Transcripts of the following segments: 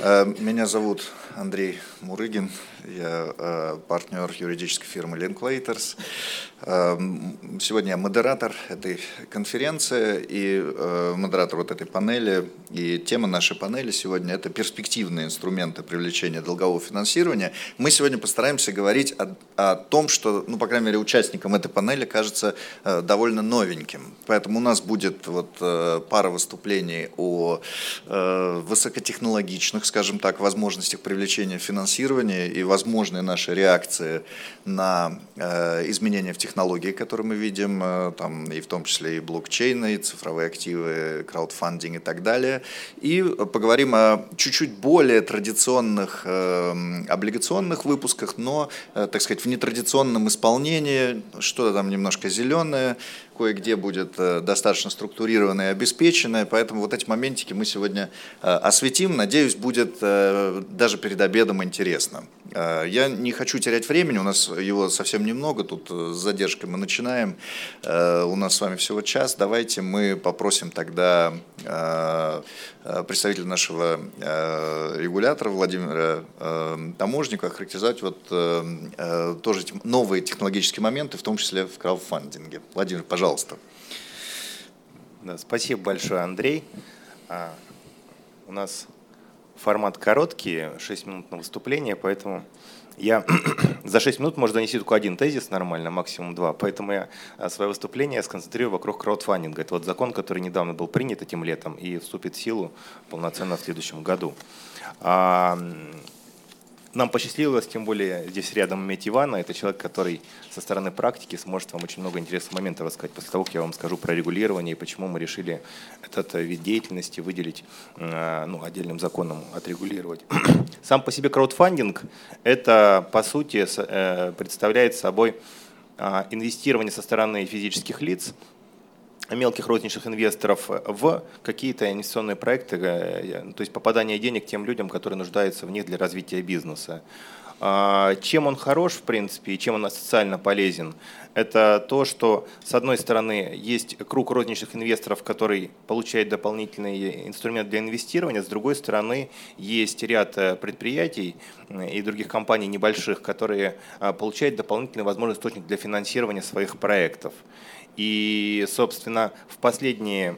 Э, меня зовут Андрей Мурыгин, я э, партнер юридической фирмы Linklaters. Эм, сегодня я модератор этой конференции и э, модератор вот этой панели. И тема нашей панели сегодня – это перспективные инструменты привлечения долгового финансирования. Мы сегодня постараемся говорить о, о том, что, ну, по крайней мере, участникам этой панели кажется э, довольно новеньким. Поэтому у нас будет вот э, пара выступлений о высокотехнологичных, скажем так, возможностях привлечения финансирования и возможной нашей реакции на изменения в технологии которые мы видим, э, там, и в том числе и блокчейны, и цифровые активы, краудфандинг и так далее. И поговорим о чуть-чуть более традиционных э, облигационных выпусках, но, э, так сказать, в нетрадиционном исполнении, что-то там немножко зеленое, кое-где будет э, достаточно структурированное и обеспеченное, поэтому вот эти моментики мы сегодня э, осветим. Надеюсь, будет э, даже перед обедом интересно. Я не хочу терять времени, у нас его совсем немного, тут с задержкой мы начинаем. У нас с вами всего час. Давайте мы попросим тогда представителя нашего регулятора Владимира Таможника характеризовать вот тоже новые технологические моменты, в том числе в краудфандинге. Владимир, пожалуйста пожалуйста. Да, спасибо большое, Андрей. А, у нас формат короткий, 6 минут на выступление, поэтому я за 6 минут можно донести только один тезис нормально, максимум два. Поэтому я а, свое выступление сконцентрирую вокруг краудфандинга. Это вот закон, который недавно был принят этим летом и вступит в силу полноценно в следующем году. Нам посчастливилось, тем более здесь рядом иметь Ивана. Это человек, который со стороны практики сможет вам очень много интересных моментов рассказать после того, как я вам скажу про регулирование и почему мы решили этот вид деятельности выделить э, ну, отдельным законом, отрегулировать. Сам по себе краудфандинг – это, по сути, э, представляет собой а, инвестирование со стороны физических лиц – мелких розничных инвесторов в какие-то инвестиционные проекты, э, то есть попадание денег тем людям, которые нуждаются в них для развития бизнеса. А, чем он хорош, в принципе, и чем он социально полезен? Это то, что, с одной стороны, есть круг розничных инвесторов, который получает дополнительный инструмент для инвестирования, с другой стороны, есть ряд э, предприятий и других компаний небольших, которые э, получают дополнительный возможный источник для финансирования своих проектов. И, собственно, в последние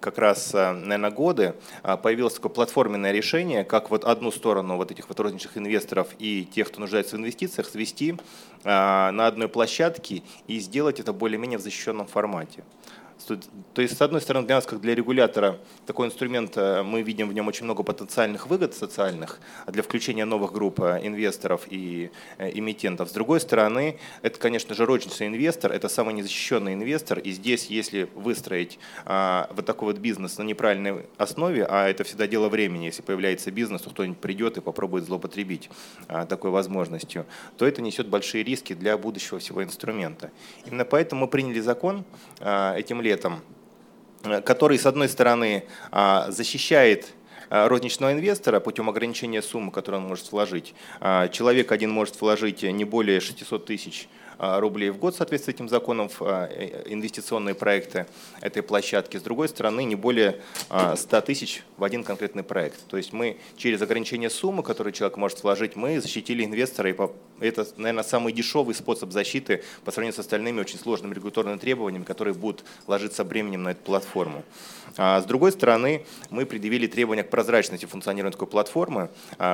как раз, э, наверное, годы а, появилось такое платформенное решение, как вот одну сторону вот этих вот розничных инвесторов и тех, кто нуждается в инвестициях, свести а, на одной площадке и сделать это более-менее в защищенном формате. То есть, с одной стороны, для нас, как для регулятора, такой инструмент, э, мы видим в нем очень много потенциальных выгод социальных для включения новых групп э, инвесторов и э, эмитентов. С другой стороны, это, конечно же, розничный инвестор, это самый незащищенный инвестор, и здесь, если выстроить а, вот такой вот бизнес на неправильной основе, а это всегда дело времени, если появляется бизнес, то кто-нибудь придет и попробует злоупотребить а, такой возможностью, то это несет большие риски для будущего всего инструмента. Именно поэтому мы приняли закон а, этим летом, летом, э, который, с одной стороны, а, защищает а, розничного инвестора путем ограничения суммы, которую он может вложить. А, человек один может вложить не более 600 тысяч рублей в год, соответственно, этим законам в а, э, инвестиционные проекты этой площадки. С другой стороны, не более 100 а, тысяч в один конкретный проект. То есть мы через ограничение суммы, которую человек может вложить, мы защитили инвестора. И это, наверное, самый дешевый способ защиты по сравнению с остальными очень сложными регуляторными требованиями, которые будут ложиться бременем на эту платформу. А с другой стороны, мы предъявили требования к прозрачности функционирования такой платформы,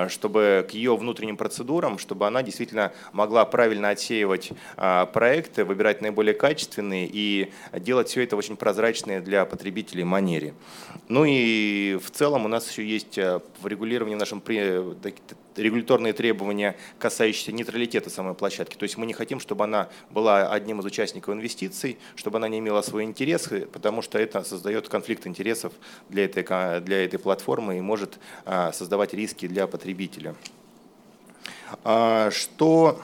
чтобы к ее внутренним процедурам, чтобы она действительно могла правильно отсеивать а, проекты, выбирать наиболее качественные и делать все это в очень прозрачной для потребителей манере. Ну и в целом у нас еще есть а, в регулировании нашем регуляторные требования, касающиеся нейтралитета самой площадки. То есть мы не хотим, чтобы она была одним из участников инвестиций, чтобы она не имела свой интерес, потому что это создает конфликт интересов для этой, для этой платформы и может а, создавать риски для потребителя. Что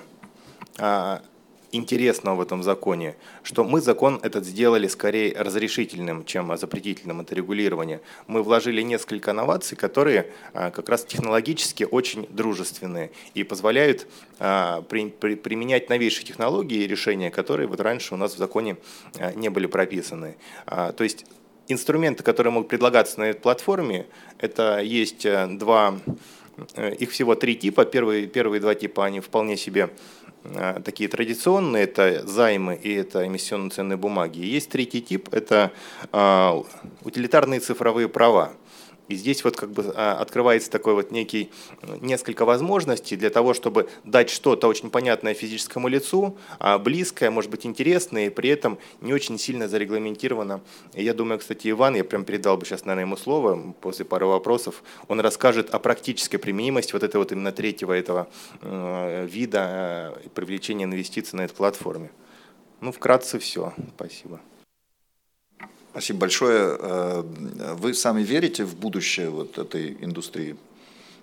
интересного в этом законе, что мы закон этот сделали скорее разрешительным, чем запретительным, это регулирование. Мы вложили несколько новаций, которые а, как раз технологически очень дружественные и позволяют а, применять новейшие технологии и решения, которые вот раньше у нас в законе а, не были прописаны. То есть инструменты, которые могут предлагаться на этой платформе, это есть два их всего три типа. Первые, первые два типа, они вполне себе такие традиционные, это займы и это эмиссионные ценные бумаги. Есть третий тип, это утилитарные цифровые права. И здесь вот как бы а, открывается такой вот некий, несколько возможностей для того, чтобы дать что-то очень понятное физическому лицу, а, близкое, может быть, интересное, и при этом не очень сильно зарегламентировано. И я думаю, кстати, Иван, я прям передал бы сейчас, наверное, ему слово после пары вопросов, он расскажет о практической применимости вот этого вот именно третьего этого э, вида э, привлечения инвестиций на этой платформе. Ну, вкратце все. Спасибо. Спасибо большое. Э, вы сами верите в будущее вот этой индустрии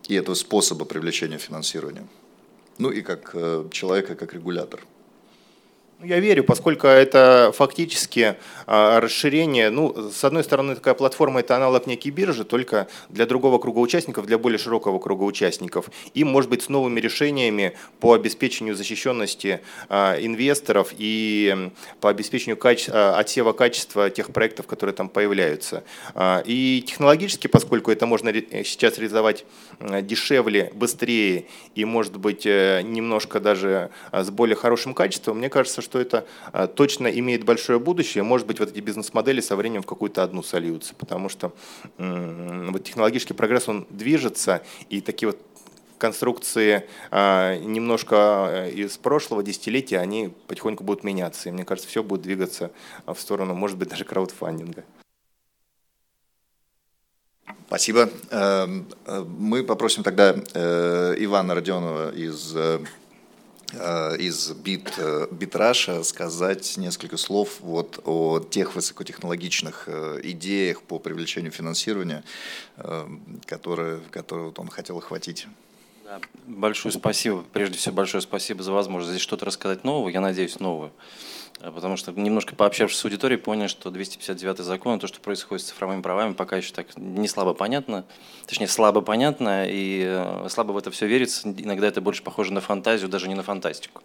и этого способа привлечения финансирования? Ну и как э, человека, как регулятор. Я верю, поскольку это фактически а, расширение, ну, с одной стороны, такая платформа – это аналог некой биржи, только для другого круга участников, для более широкого круга участников. И, может быть, с новыми решениями по обеспечению защищенности а, инвесторов и по обеспечению каче... А, отсева качества тех проектов, которые там появляются. И технологически, поскольку это можно сейчас реализовать дешевле, быстрее и, может быть, э, немножко даже с более хорошим качеством, мне кажется, что это а, точно имеет большое будущее. Может быть, вот эти бизнес-модели со временем в какую-то одну сольются, потому что вот технологический прогресс, он движется, и такие вот конструкции а, немножко э, из прошлого десятилетия, они потихоньку будут меняться. И мне кажется, все будет двигаться в сторону, может быть, даже краудфандинга. Спасибо. Эм, э, мы попросим тогда э, Ивана Родионова из Э, из Bit, э, Bitrash сказать несколько слов вот о тех высокотехнологичных э, идеях по привлечению финансирования, которые, которые вот он хотел охватить. Да, большое спасибо, прежде всего большое спасибо за возможность здесь что-то рассказать нового, я надеюсь, новое. А, потому что немножко пообщавшись с аудиторией, понял, что 259 закон, то, что происходит с цифровыми правами, пока еще так не слабо понятно, точнее слабо понятно, и э, слабо в это все верится, иногда это больше похоже на фантазию, даже не на фантастику.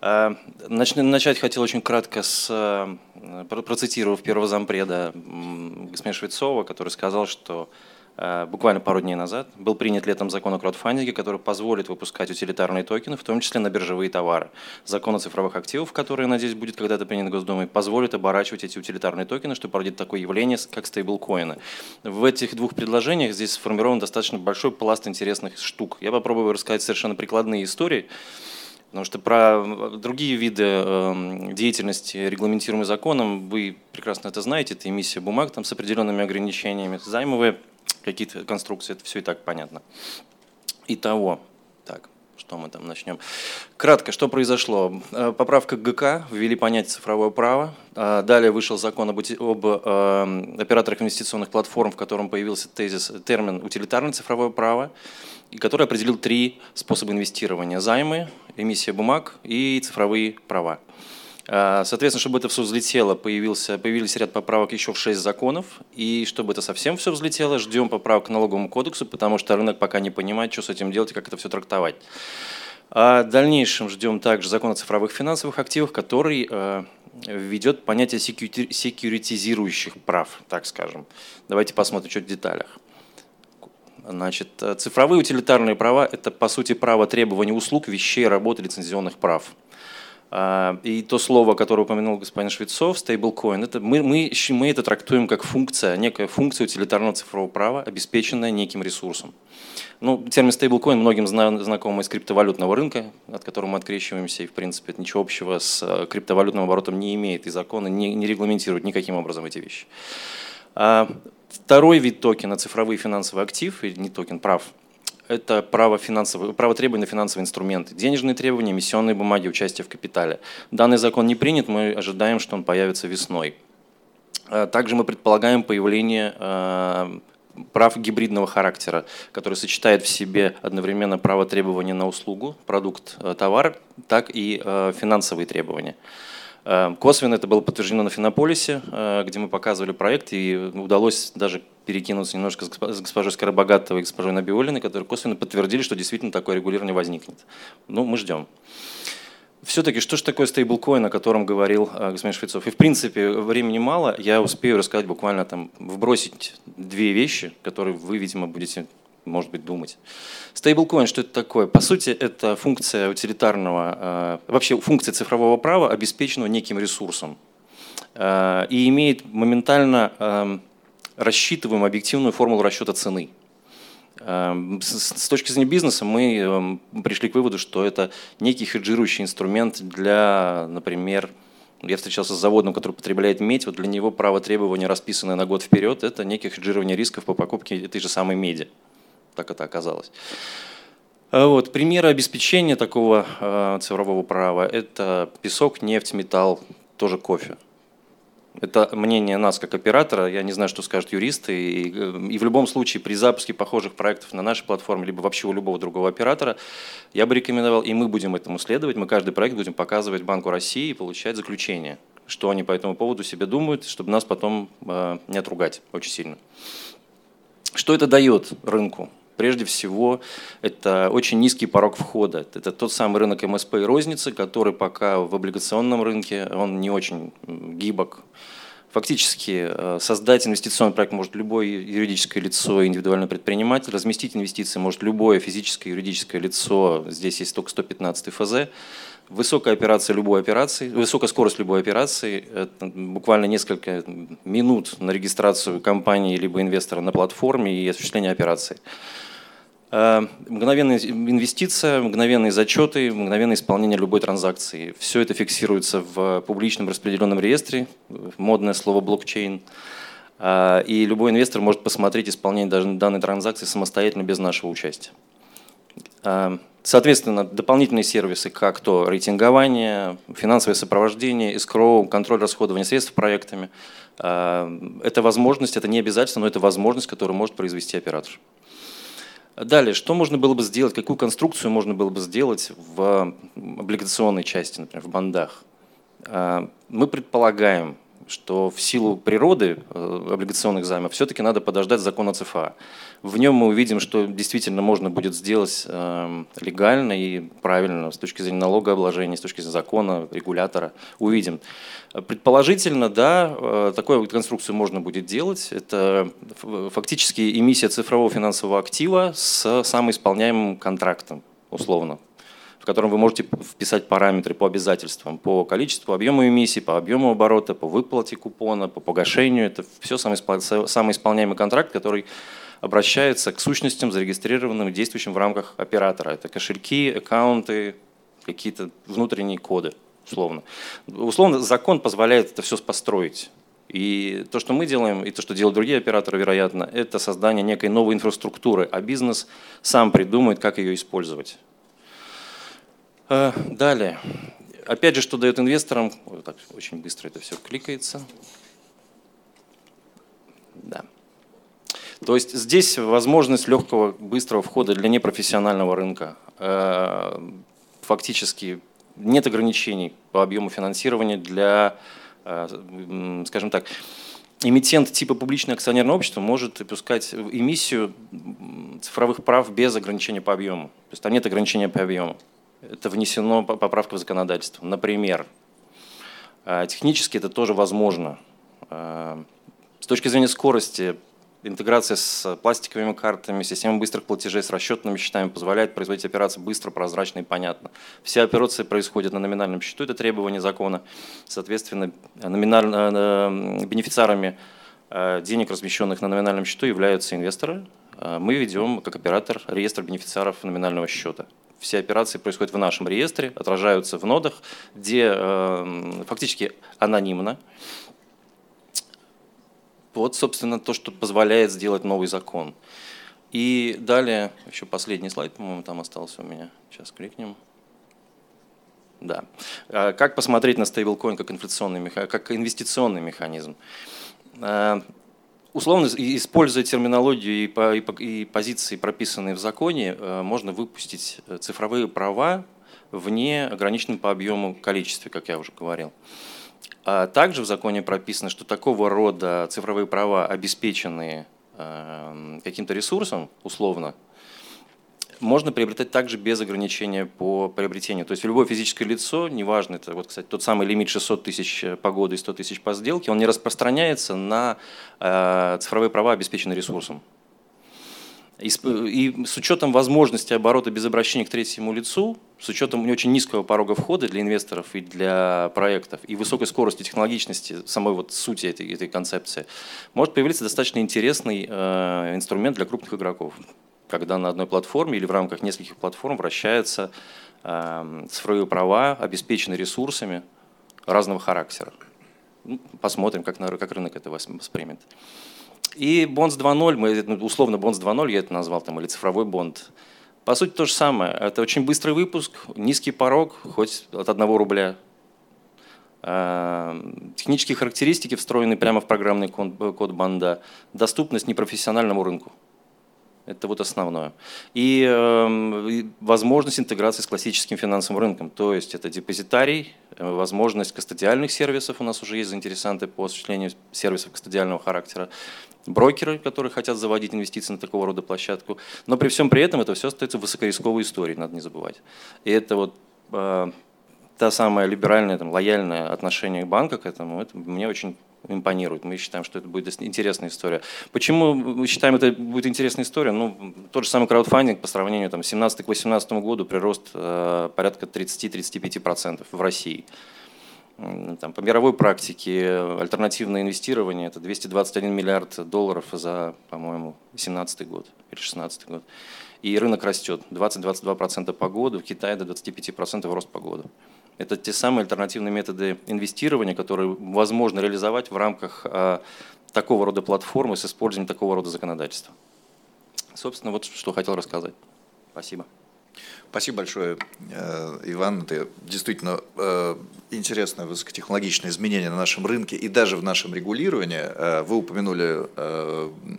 А, начать хотел очень кратко с, э, процитировав первого зампреда господина Швецова, который сказал, что Э, буквально пару дней назад был принят летом закон о краудфандинге, который позволит выпускать утилитарные токены, в том числе на биржевые товары. Закон о цифровых активах, который, надеюсь, будет когда-то принят Госдумой, позволит оборачивать эти утилитарные токены, что породит такое явление, как стейблкоины. В этих двух предложениях здесь сформирован достаточно большой пласт интересных штук. Я попробую рассказать совершенно прикладные истории, Потому что про другие виды эм, деятельности, регламентируемые законом, вы прекрасно это знаете, это эмиссия бумаг там, с определенными ограничениями, займовые какие-то конструкции, это все и так понятно. Итого, так, что мы там начнем. Кратко, что произошло? Э, поправка ГК, ввели понятие цифровое право. Э, далее вышел закон об, об э, операторах инвестиционных платформ, в котором появился тезис, термин «утилитарное цифровое право», и который определил три способа инвестирования – займы, эмиссия бумаг и цифровые права. А, соответственно, чтобы это все взлетело, появился, появились ряд поправок еще в 6 законов. И чтобы это совсем все взлетело, ждем поправок к налоговому кодексу, потому что рынок пока не понимает, что с этим делать и как это все трактовать. А в дальнейшем ждем также закон о цифровых финансовых активах, который э, введет понятие секьюритизирующих прав, так скажем. Давайте посмотрим чуть в деталях. Значит, э, цифровые утилитарные права – это, по сути, право требования услуг, вещей, работы, лицензионных прав. А, и то слово, которое упомянул господин Швецов, стейблкоин, это мы, мы, мы это трактуем как функция, некая функция утилитарного цифрового права, обеспеченная неким ресурсом. Ну, термин стейблкоин многим знаком из криптовалютного рынка, от которого мы открещиваемся, и в принципе это ничего общего с э, криптовалютным оборотом не имеет, и законы не, не регламентируют никаким образом эти вещи. А второй вид токена, цифровые финансовые актив, или не токен, прав, это право, финансовые, право требования на финансовые инструменты, денежные требования, эмиссионные бумаги, участие в капитале. Данный закон не принят, мы ожидаем, что он появится весной. А также мы предполагаем появление а, прав гибридного характера, который сочетает в себе одновременно право требования на услугу, продукт, э, товар, так и финансовые требования. Э, косвенно это было подтверждено на Финополисе, где мы показывали проект, и удалось даже перекинуться немножко с госпожой Скоробогатовой и госпожой Набиолиной, которые косвенно подтвердили, что действительно такое регулирование возникнет. Ну, мы ждем. Все-таки, что же такое стейблкоин, о котором говорил э, господин Швецов? И в принципе, времени мало, я успею рассказать буквально там, вбросить две вещи, которые вы, видимо, будете может быть, думать. Стейблкоин, что это такое? По сути, это функция утилитарного, вообще функция цифрового права, обеспеченного неким ресурсом. И имеет моментально эм, рассчитываем объективную формулу расчета цены. Эм, с точки зрения бизнеса мы эм, пришли к выводу, что это некий хеджирующий инструмент для, например, я встречался с заводом, который потребляет медь, вот для него право требования, расписанное на год вперед, это некое хеджирование рисков по покупке этой же самой меди. Так это оказалось. Э, вот, примеры обеспечения такого э, цифрового права – это песок, нефть, металл, тоже кофе. Это мнение нас как оператора, я не знаю, что скажут юристы, и, и в любом случае при запуске похожих проектов на нашей платформе, либо вообще у любого другого оператора, я бы рекомендовал, и мы будем этому следовать, мы каждый проект будем показывать Банку России и получать заключение, что они по этому поводу себе думают, чтобы нас потом э, не отругать очень сильно. Что это дает рынку? Прежде всего, это очень низкий порог входа. Это тот самый рынок МСП и розницы, который пока в облигационном рынке, он не очень гибок. Фактически э, создать инвестиционный проект может любое юридическое лицо, индивидуальный предприниматель, разместить инвестиции может любое физическое юридическое лицо, здесь есть только 115 ФЗ, Высокая операция любой операции, высокая скорость любой операции, это буквально несколько минут на регистрацию компании либо инвестора на платформе и осуществление операции. Э, мгновенная инвестиция, мгновенные зачеты, мгновенное исполнение любой транзакции. Все это фиксируется в публичном распределенном реестре, модное слово блокчейн. Э, и любой инвестор может посмотреть исполнение даже данной транзакции самостоятельно без нашего участия. Э, соответственно, дополнительные сервисы, как то рейтингование, финансовое сопровождение, escrow, контроль расходования средств проектами. Это возможность, это не обязательство, но это возможность, которую может произвести оператор. Далее, что можно было бы сделать, какую конструкцию можно было бы сделать в облигационной части, например, в бандах? А, мы предполагаем, что в силу природы э, облигационных займов все-таки надо подождать закона ЦФА. В нем мы увидим, что действительно можно будет сделать эм, легально и правильно с точки зрения налогообложения, с точки зрения закона, регулятора. Увидим. Предположительно, да, э, такую конструкцию можно будет делать. Это фактически эмиссия цифрового финансового актива с самоисполняемым контрактом, условно котором вы можете вписать параметры по обязательствам, по количеству, объему эмиссии, по объему оборота, по выплате купона, по погашению. Это все самоисполняемый контракт, который обращается к сущностям, зарегистрированным и действующим в рамках оператора. Это кошельки, аккаунты, какие-то внутренние коды, условно. Условно, закон позволяет это все построить. И то, что мы делаем, и то, что делают другие операторы, вероятно, это создание некой новой инфраструктуры, а бизнес сам придумает, как ее использовать. Э, далее. Опять же, что дает инвесторам, Ой, так очень быстро это все кликается. Да. То есть здесь возможность легкого, быстрого входа для непрофессионального рынка. Э, фактически нет ограничений по объему финансирования для, э, скажем так, эмитент типа публичное акционерное общество может выпускать эмиссию цифровых прав без ограничения по объему. То есть там нет ограничения по объему. Это внесено поправка в законодательство. Например, э, технически это тоже возможно. С точки зрения скорости Интеграция с пластиковыми картами, система быстрых платежей с расчетными счетами позволяет производить операции быстро, прозрачно и понятно. Все операции происходят на номинальном счету, это требование закона. Соответственно, номинально, э, бенефициарами э, денег, размещенных на номинальном счету, являются инвесторы. Э, мы ведем, как оператор, реестр бенефициаров номинального счета. Все операции происходят в нашем реестре, отражаются в нодах, где фактически анонимно. Вот, собственно, то, что позволяет сделать новый закон. И далее, еще последний слайд, по-моему, там остался у меня. Сейчас кликнем. Да. А как посмотреть на стейблкоин как, инфляционный, как инвестиционный механизм? Условно, используя терминологию и позиции, прописанные в законе, а, можно выпустить цифровые права вне ограниченном по объему количестве, как я уже говорил. А также в законе прописано, что такого рода цифровые права, обеспеченные эм, каким-то ресурсом, условно, можно приобретать также без ограничения по приобретению. То есть любое физическое лицо, неважно, это вот, кстати, тот самый лимит 600 тысяч по году и 100 тысяч по сделке, он не распространяется на э, цифровые права, обеспеченные ресурсом. И с, и с учетом возможности оборота без обращения к третьему лицу, с учетом не очень низкого порога входа для инвесторов и для проектов, и высокой скорости технологичности самой вот сути этой, этой концепции, может появиться достаточно интересный э, инструмент для крупных игроков, когда на одной платформе или в рамках нескольких платформ вращаются э, цифровые права, обеспеченные ресурсами разного характера. Ну, посмотрим, как, на, как рынок это воспримет. И Bonds 2.0, мы, ну, условно Bonds 2.0 я это назвал, там, или цифровой бонд. По сути, то же самое. Это очень быстрый выпуск, низкий порог, хоть от 1 рубля. А, технические характеристики встроены прямо в программный код банда. Доступность непрофессиональному рынку. Это вот основное. И э, возможность интеграции с классическим финансовым рынком. То есть это депозитарий, э, возможность кастодиальных сервисов. У нас уже есть заинтересанты по осуществлению сервисов кастодиального характера. Брокеры, которые хотят заводить инвестиции на такого рода площадку. Но при всем при этом это все остается высокорисковой историей, надо не забывать. И это вот э, та самая либеральная, там, лояльное отношение банка к этому, это мне очень импонирует. Мы считаем, что это будет интересная история. Почему мы считаем, это будет интересная история? Ну, тот же самый краудфандинг по сравнению там, 17 к 2018 году прирост э, порядка 30-35% в России. Там, по мировой практике альтернативное инвестирование – это 221 миллиард долларов за, по-моему, 2017 год или 2016 год. И рынок растет 20-22% по году, в Китае до 25% рост по году. Это те самые альтернативные методы инвестирования, которые возможно реализовать в рамках а, такого рода платформы с использованием такого рода законодательства. Собственно, вот что хотел рассказать. Спасибо. Спасибо большое, э, Иван. Это действительно э, интересное высокотехнологичное изменение на нашем рынке и даже в нашем регулировании. Э, вы упомянули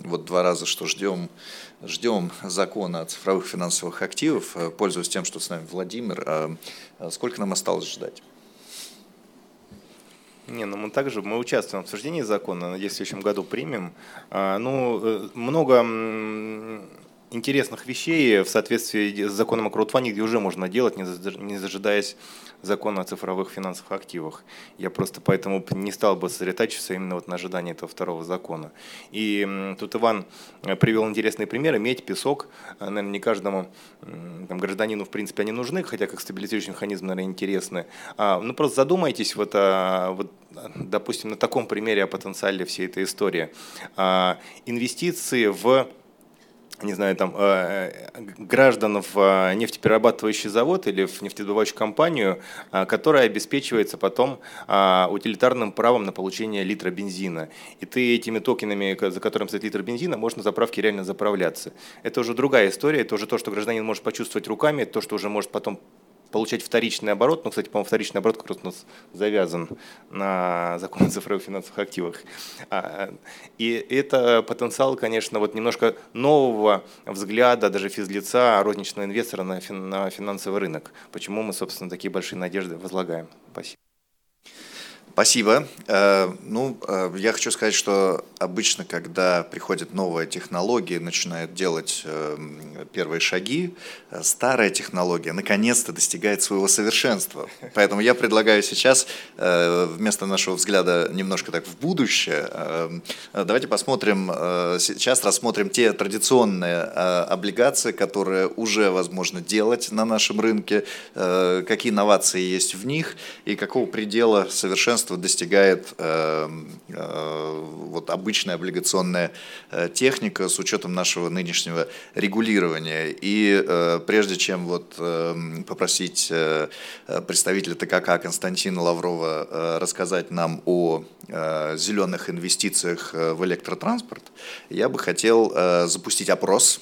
вот два раза, что ждем, ждем закона о цифровых финансовых активах. Пользуясь тем, что с нами Владимир, сколько нам осталось ждать? Не, ну мы также мы участвуем в обсуждении закона, надеюсь, в следующем году примем. Ну, много интересных вещей в соответствии с законом о краудфандинге уже можно делать, не зажидаясь закона о цифровых финансовых активах. Я просто поэтому не стал бы сосредотачиваться именно вот на ожидании этого второго закона. И тут Иван э, привел интересные примеры. Медь, песок, э, наверное, не каждому там, гражданину, в принципе, они нужны, хотя как стабилизирующий механизм, наверное, интересны. А, ну, просто задумайтесь, вот, а, вот, допустим, на таком примере о потенциале всей этой истории. А, инвестиции в не знаю, там, э, э, граждан в э, нефтеперерабатывающий завод или в нефтедобывающую компанию, которая обеспечивается потом утилитарным правом на получение литра бензина. И ты этими токенами, за которым стоит литр бензина, можешь на заправке реально заправляться. Это уже другая история, это уже то, что гражданин может почувствовать руками, то, что уже может потом получать вторичный оборот. Ну, кстати, по-моему, вторичный оборот как раз у нас завязан на закон о цифровых финансовых активах. А, и это потенциал, конечно, вот немножко нового взгляда даже физлица, розничного инвестора на финансовый рынок. Почему мы, собственно, такие большие надежды возлагаем. Спасибо. Спасибо. Э, ну, э, я хочу сказать, что обычно, когда приходят новые технологии, начинают делать э, первые шаги, старая технология наконец-то достигает своего совершенства. Поэтому я предлагаю сейчас вместо нашего взгляда немножко так в будущее, давайте посмотрим, сейчас рассмотрим те традиционные облигации, которые уже возможно делать на нашем рынке, какие инновации есть в них и какого предела совершенства государство достигает э, э, вот обычная облигационная э, техника с учетом нашего нынешнего регулирования. И прежде чем вот попросить представителя ТКК Константина Лаврова рассказать нам о зеленых инвестициях в электротранспорт, я бы хотел запустить опрос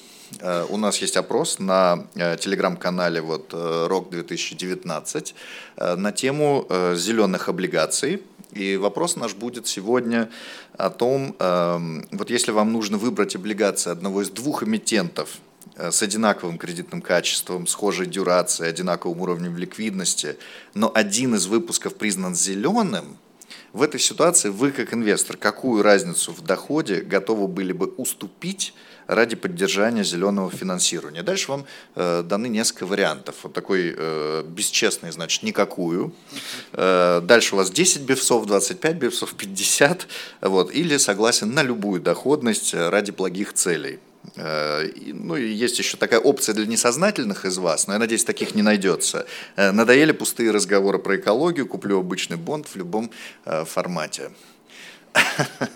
у нас есть опрос на э, телеграм-канале вот э, 2019 на тему зеленых облигаций. И вопрос наш будет сегодня о том, вот если вам нужно выбрать облигации одного из двух эмитентов с одинаковым кредитным качеством, схожей дюрацией, одинаковым уровнем ликвидности, но один из выпусков признан зеленым, в этой ситуации вы как инвестор какую разницу в доходе готовы были бы уступить ради поддержания зеленого финансирования. Дальше вам э, даны несколько вариантов. Вот такой э, бесчестный, значит, никакую. Э, дальше у вас 10 бифсов, 25 бифсов, 50. Вот, или согласен на любую доходность ради благих целей. Ну и есть еще такая опция для несознательных из вас, но я надеюсь, таких не найдется. Надоели пустые разговоры про экологию, куплю обычный бонд в любом формате.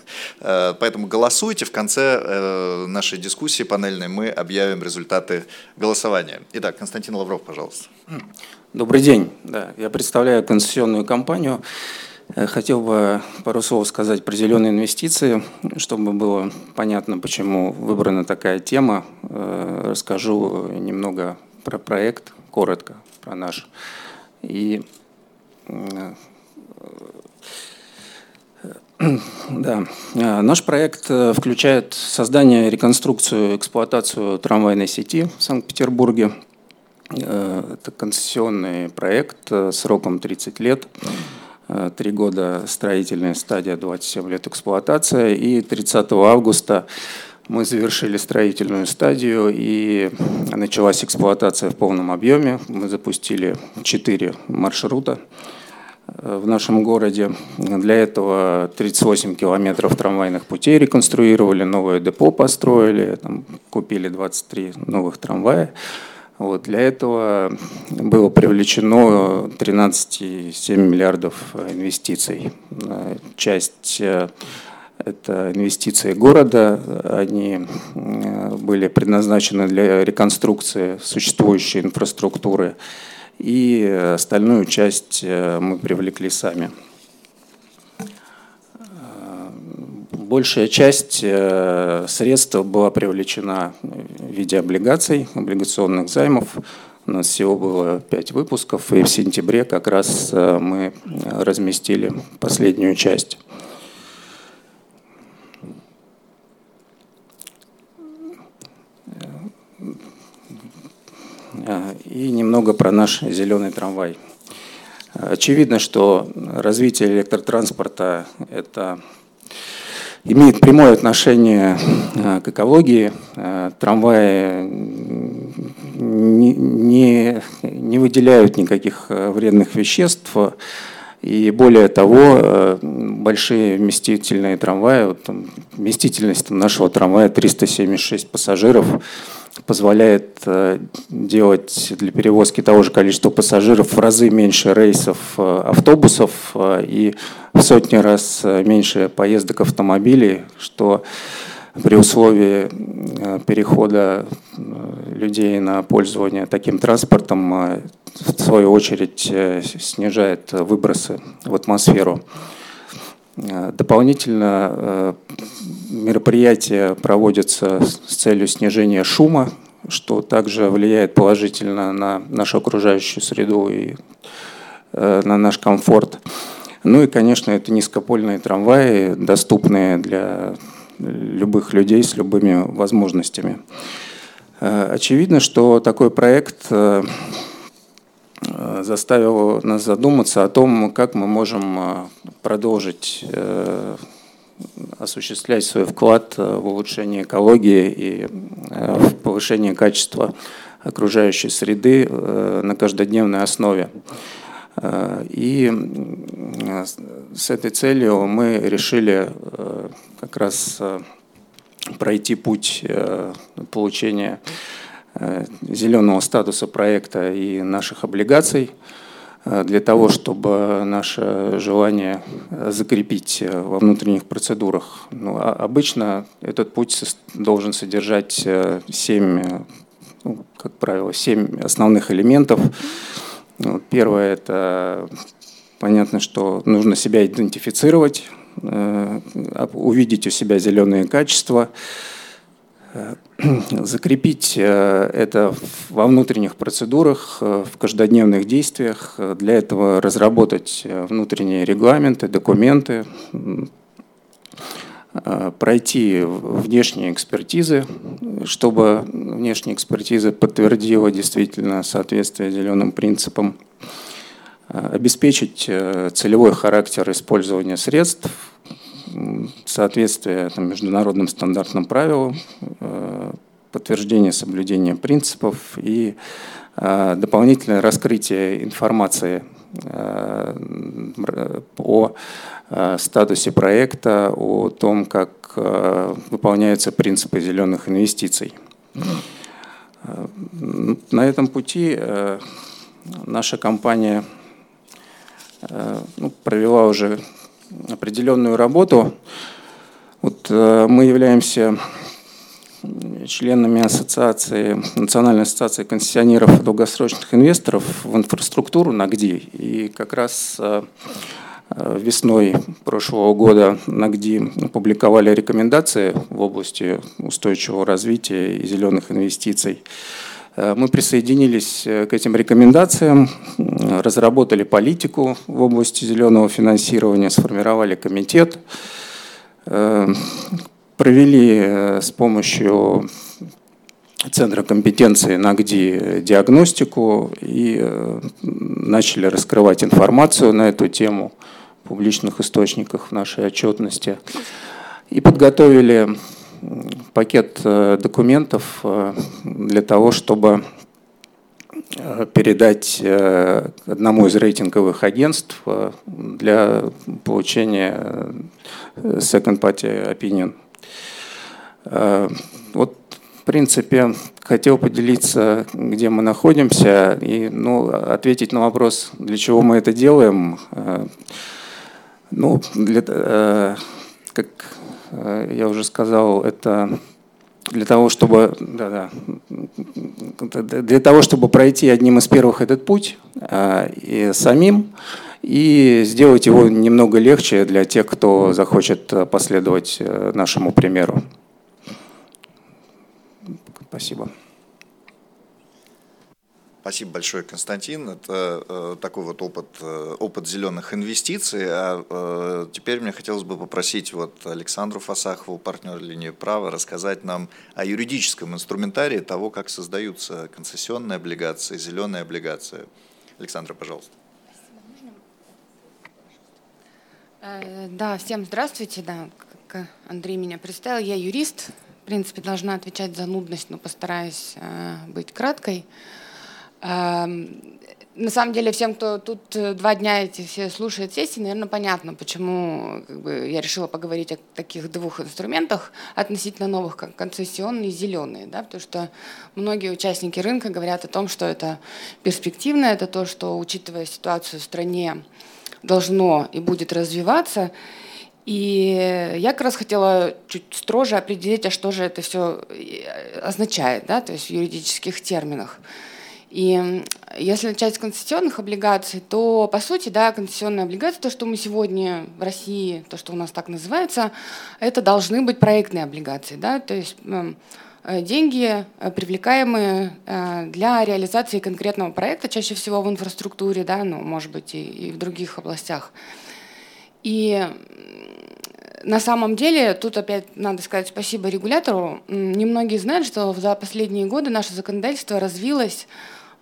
Поэтому голосуйте. В конце нашей дискуссии панельной мы объявим результаты голосования. Итак, Константин Лавров, пожалуйста. Добрый день. Да, я представляю концессионную компанию. Э, хотел бы пару слов сказать про зеленые инвестиции, чтобы было понятно, почему выбрана такая тема. Э, расскажу немного про проект, коротко про наш. И э, да, наш проект включает создание, реконструкцию, эксплуатацию трамвайной сети в Санкт-Петербурге. Это концессионный проект сроком 30 лет. Э, три года строительная стадия, 27 лет эксплуатация. И 30 августа мы завершили строительную стадию и началась эксплуатация в полном объеме. Мы запустили четыре маршрута э, в нашем городе. Для этого 38 километров трамвайных путей реконструировали, новое депо построили, там, купили 23 новых трамвая. Вот, для этого было привлечено 13,7 миллиардов инвестиций. Часть э, это инвестиции города, они э, были предназначены для реконструкции существующей инфраструктуры, и остальную часть э, мы привлекли сами. Большая часть э, средств была привлечена в виде облигаций, облигационных займов. У нас всего было пять выпусков, и в сентябре как раз э, мы разместили последнюю часть. Э, и немного про наш зеленый трамвай. Очевидно, что развитие электротранспорта – это имеет прямое отношение э, к экологии. Э, трамваи не, не, выделяют никаких э, вредных веществ. И более того, большие вместительные трамваи, вот, вместительность нашего трамвая 376 пассажиров, позволяет делать для перевозки того же количества пассажиров в разы меньше рейсов автобусов и в сотни раз э, меньше поездок автомобилей, что при условии э, перехода э, людей на пользование таким транспортом в свою очередь снижает выбросы в атмосферу. Дополнительно мероприятия проводятся с целью снижения шума, что также влияет положительно на нашу окружающую среду и на наш комфорт. Ну и, конечно, это низкопольные трамваи, доступные для любых людей с любыми возможностями. Э, очевидно, что такой проект э, э, заставил нас задуматься о том, как мы можем продолжить осуществлять свой вклад в улучшение экологии и в повышение качества окружающей среды на каждодневной основе. Э, и с этой целью мы решили э, как раз э, пройти путь получения зеленого статуса проекта и наших облигаций для того, чтобы наше желание закрепить во внутренних процедурах. Ну, а обычно этот путь должен содержать семь, ну, как правило, семь основных элементов. Ну, первое – это понятно, что нужно себя идентифицировать, э, увидеть у себя зеленые качества, э, закрепить э, это во внутренних процедурах, в каждодневных действиях. Для этого разработать внутренние регламенты, документы, пройти внешние экспертизы, чтобы внешняя экспертиза подтвердила действительно соответствие зеленым принципам, обеспечить э, целевой характер использования средств, соответствие там, международным стандартным правилам, э, подтверждение соблюдения принципов и э, дополнительное раскрытие информации о статусе проекта, о том, как выполняются принципы зеленых инвестиций. На этом пути наша компания ну, провела уже определенную работу. Вот мы являемся членами ассоциации, Национальной ассоциации концессионеров и долгосрочных инвесторов в инфраструктуру НАГДИ. И как раз э, э, весной прошлого года НАГДИ опубликовали рекомендации в области устойчивого развития и зеленых инвестиций. Э, мы присоединились к этим рекомендациям, разработали политику в области зеленого финансирования, сформировали комитет провели э, с помощью Центра компетенции НАГДИ диагностику и э, начали раскрывать информацию на эту тему в публичных источниках в нашей отчетности. И подготовили пакет э, документов для того, чтобы передать одному из рейтинговых агентств для получения second party opinion. Э, вот, в принципе, хотел поделиться, где мы находимся, и ну, ответить на вопрос, для чего мы это делаем. Э, ну, для, э, как я уже сказал, это для того, чтобы, да, да, для того, чтобы пройти одним из первых этот путь и самим, и сделать его немного легче для тех, кто захочет последовать нашему примеру. Спасибо. Спасибо большое, Константин. Это э, такой вот опыт, э, опыт зеленых инвестиций. А э, теперь мне хотелось бы попросить вот Александру Фасахову, партнер линии права, рассказать нам о юридическом инструментарии того, как создаются концессионные облигации, зеленые облигации. Александра, пожалуйста. Э, да, всем здравствуйте. Да, как Андрей меня представил, я юрист, в принципе, должна отвечать за нудность, но постараюсь э, быть краткой. Э, на самом деле, всем, кто тут э, два дня эти все слушает сессии, наверное, понятно, почему как бы, я решила поговорить о таких двух инструментах относительно новых, как концессионные и зеленые. Да, потому что многие участники рынка говорят о том, что это перспективно, это то, что, учитывая ситуацию в стране, должно и будет развиваться. И я как раз хотела чуть строже определить, а что же это все э, означает, да, то есть в юридических терминах. И если начать с концессионных облигаций, то по сути, да, концессионные облигации, то, что мы сегодня в России, то, что у нас так называется, это должны быть проектные облигации, да, то есть э, деньги, э, привлекаемые для реализации конкретного проекта, чаще всего в инфраструктуре, да, ну, может быть, и, и в других областях. И на самом деле, тут опять надо сказать спасибо регулятору. Немногие знают, что за последние годы наше законодательство развилось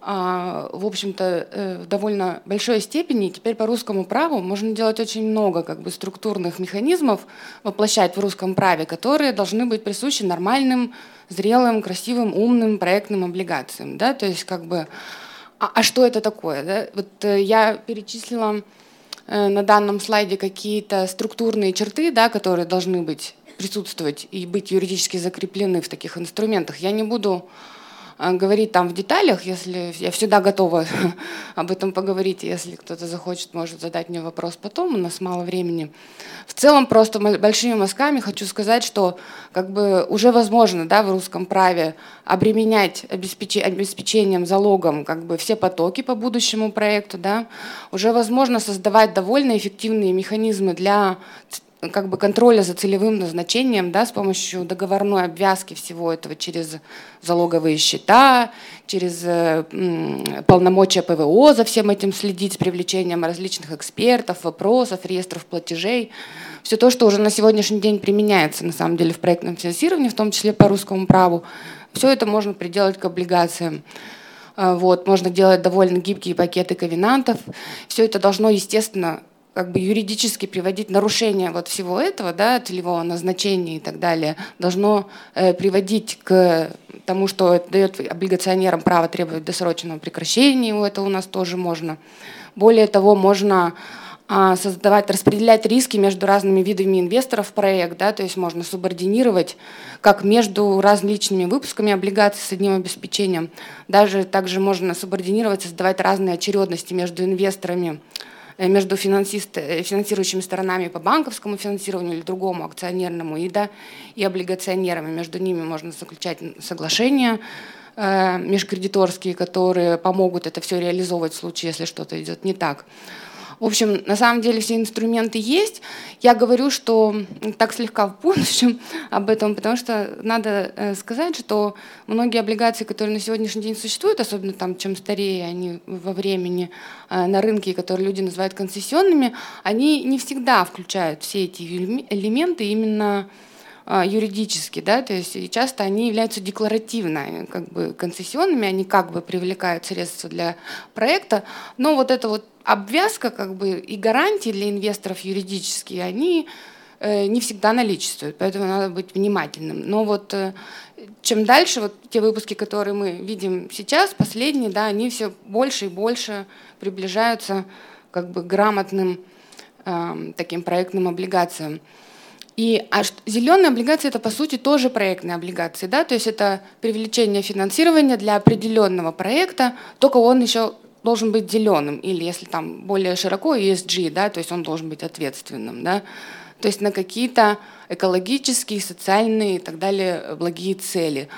в общем-то, э, в довольно большой степени. Теперь по русскому праву можно делать очень много как бы, структурных механизмов, воплощать в русском праве, которые должны быть присущи нормальным, зрелым, красивым, умным проектным облигациям. Да? То есть, как бы, а, а что это такое? Да? Вот э, я перечислила Э, на данном слайде какие-то структурные черты, да, которые должны быть присутствовать и быть юридически закреплены в таких инструментах. Я не буду а, говорить там в деталях, если я всегда готова об этом поговорить, если кто-то захочет, может задать мне вопрос потом, у нас мало времени. В целом просто большими мазками хочу сказать, что как бы уже возможно да, в русском праве обременять обеспечением, залогом как бы все потоки по будущему проекту, да, уже возможно создавать довольно эффективные механизмы для как бы контроля за целевым назначением, да, с помощью договорной обвязки всего этого через залоговые счета, через э, полномочия ПВО за всем этим следить с привлечением различных экспертов, вопросов, реестров платежей. Все то, что уже на сегодняшний день применяется на самом деле в проектном финансировании, в том числе по русскому праву, все это можно приделать к облигациям. А, вот, можно делать довольно гибкие пакеты ковенантов. Все это должно, естественно, как бы юридически приводить нарушение вот всего этого, да, целевого назначения и так далее, должно э, приводить к тому, что это дает облигационерам право требовать досрочного прекращения, это у нас тоже можно. Более того, можно а, создавать, распределять риски между разными видами инвесторов в проект, да, то есть можно субординировать как между различными выпусками облигаций с одним обеспечением, даже также можно субординировать, создавать разные очередности между инвесторами, э, между финансист, э, финансирующими сторонами по банковскому финансированию или другому акционерному, и, да, и облигационерами. Между ними можно заключать соглашения, э, межкредиторские, которые помогут это все реализовывать в случае, если что-то идет не так. В общем, на самом деле все инструменты есть. Я говорю, что так слегка в будущем об этом, потому что надо э, сказать, что многие облигации, которые на сегодняшний день существуют, особенно там, чем старее они во времени э, на рынке, которые люди называют концессионными, они не всегда включают все эти элементы именно юридически, да, то есть часто они являются декларативно, как бы концессионными, они как бы привлекают средства для проекта, но вот это вот обвязка как бы и гарантии для инвесторов юридические, они э, не всегда наличествуют, поэтому надо быть внимательным. Но вот э, чем дальше, вот те выпуски, которые мы видим сейчас, последние, да, они все больше и больше приближаются как бы грамотным э, таким проектным облигациям. И а зеленые облигации это по сути тоже проектные облигации, да, то есть это привлечение финансирования для определенного проекта, только он еще должен быть зеленым, или если там более широко ESG, да, то есть он должен быть ответственным, да, то есть на какие-то экологические, социальные и так далее благие цели.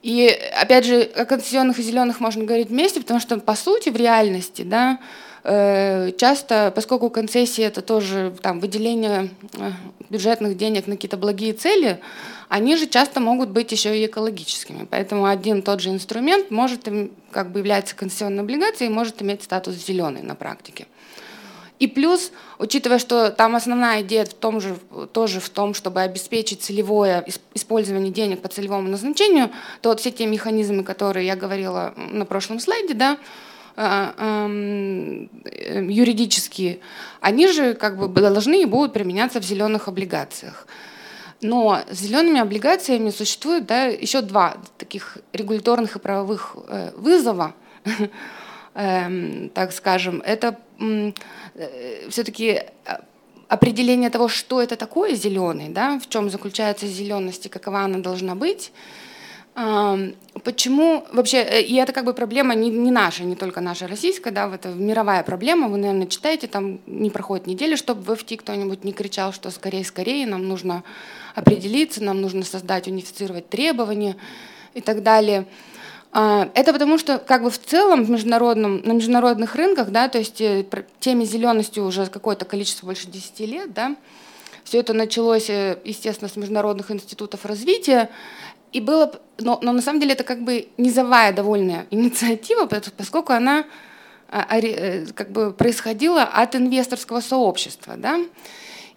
И опять же, о концессионных и зеленых можно говорить вместе, потому что по сути в реальности, да, э, часто, поскольку концессии это тоже там, выделение э, бюджетных денег на какие-то благие цели, они же часто могут быть еще и экологическими. Поэтому один тот же инструмент может как бы являться концессионной облигацией и может иметь статус зеленый на практике. И плюс, учитывая, что там основная идея в том же, тоже в том, чтобы обеспечить целевое использование денег по целевому назначению, то вот все те механизмы, которые я говорила на прошлом слайде, да, юридические, они же как бы должны и будут применяться в зеленых облигациях. Но с зелеными облигациями существует да, еще два таких регуляторных и правовых э, вызова, э, так скажем. Это э, все-таки э, определение того, что это такое зеленый, да, в чем заключается зеленость и какова она должна быть. Почему вообще, э, и это как бы проблема не, не наша, не только наша российская, да, это мировая проблема, вы, наверное, читаете, там не проходит недели, чтобы в FT кто-нибудь не кричал, что скорее, скорее, нам нужно определиться, нам нужно создать, унифицировать требования и так далее. А, это потому что как бы в целом в международном, на международных рынках, да, то есть э, теме зелености уже какое-то количество, больше 10 лет, да, все это началось, э, естественно, с международных институтов развития, и было, но, но на самом деле это как бы низовая довольно инициатива, поскольку она а, э, как бы происходила от инвесторского сообщества. Да?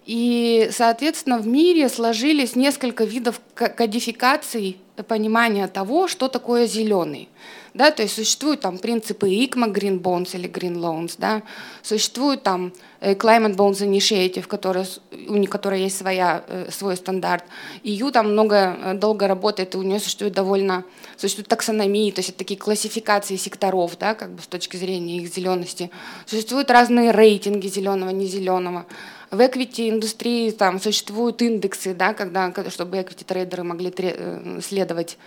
И, соответственно, в мире сложились несколько видов кодификаций понимания того, что такое зеленый. Да, то есть существуют там принципы ICMA, Green Bonds или Green Loans, да, существует там э, Climate Bonds Initiative, который, у которой есть своя, э, свой стандарт. EU там много, э, долго работает, и у нее существует довольно, существует таксономии, то есть это такие классификации секторов, да, как бы с точки зрения их зелености. Существуют разные рейтинги зеленого, не зеленого. В equity индустрии там существуют индексы, да, когда, чтобы equity трейдеры могли следовать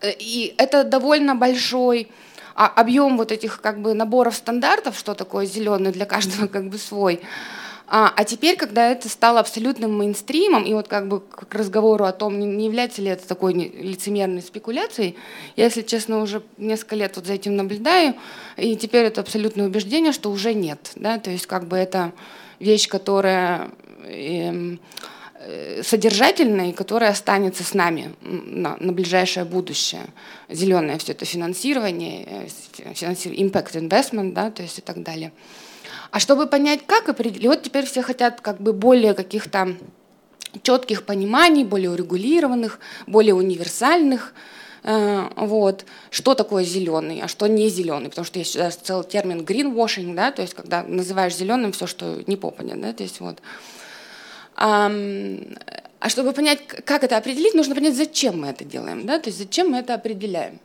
Э, и это довольно большой а, объем вот этих как бы наборов стандартов, что такое зеленый для каждого как бы свой. А, а теперь, когда это стало абсолютным мейнстримом, и вот как бы к разговору о том, не является ли это такой лицемерной спекуляцией, я, если честно, уже несколько лет вот за этим наблюдаю, и теперь это абсолютное убеждение, что уже нет. Да? То есть как бы это вещь, которая... Эм, Э, содержательной, которая останется с нами на, на ближайшее будущее. Зеленое все это финансирование, э, финансирование, impact investment, да, то есть и так далее. А чтобы понять, как определить, вот теперь все хотят как бы более каких-то четких пониманий, более урегулированных, более универсальных вот. Что такое зеленый, а что не зеленый? Потому что есть даже целый термин greenwashing, да, то есть когда называешь зеленым все, что не попадет, да, то есть вот. А, а чтобы понять, как это определить, нужно понять, зачем мы это делаем, да, то есть зачем мы это определяем.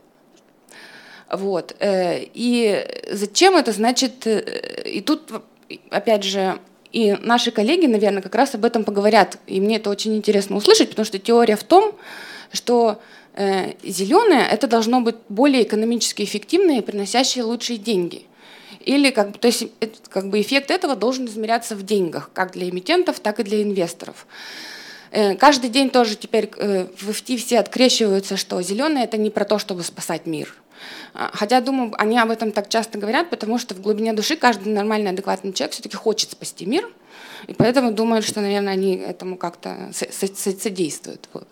Вот. Э, и зачем это значит, э, и тут, опять же, и наши коллеги, наверное, как раз об этом поговорят. И мне это очень интересно услышать, потому что теория в том, что э, зеленое это должно быть более экономически эффективное и приносящее лучшие деньги. Или как то есть как бы эффект этого должен измеряться в деньгах, как для эмитентов, так и для инвесторов. Э, каждый день тоже теперь э, в FT все открещиваются, что зеленое это не про то, чтобы спасать мир. А, хотя, думаю, они об этом так часто говорят, потому что в глубине души каждый нормальный, адекватный человек все-таки хочет спасти мир, и поэтому думают, что, наверное, они этому как-то содействуют. Вот.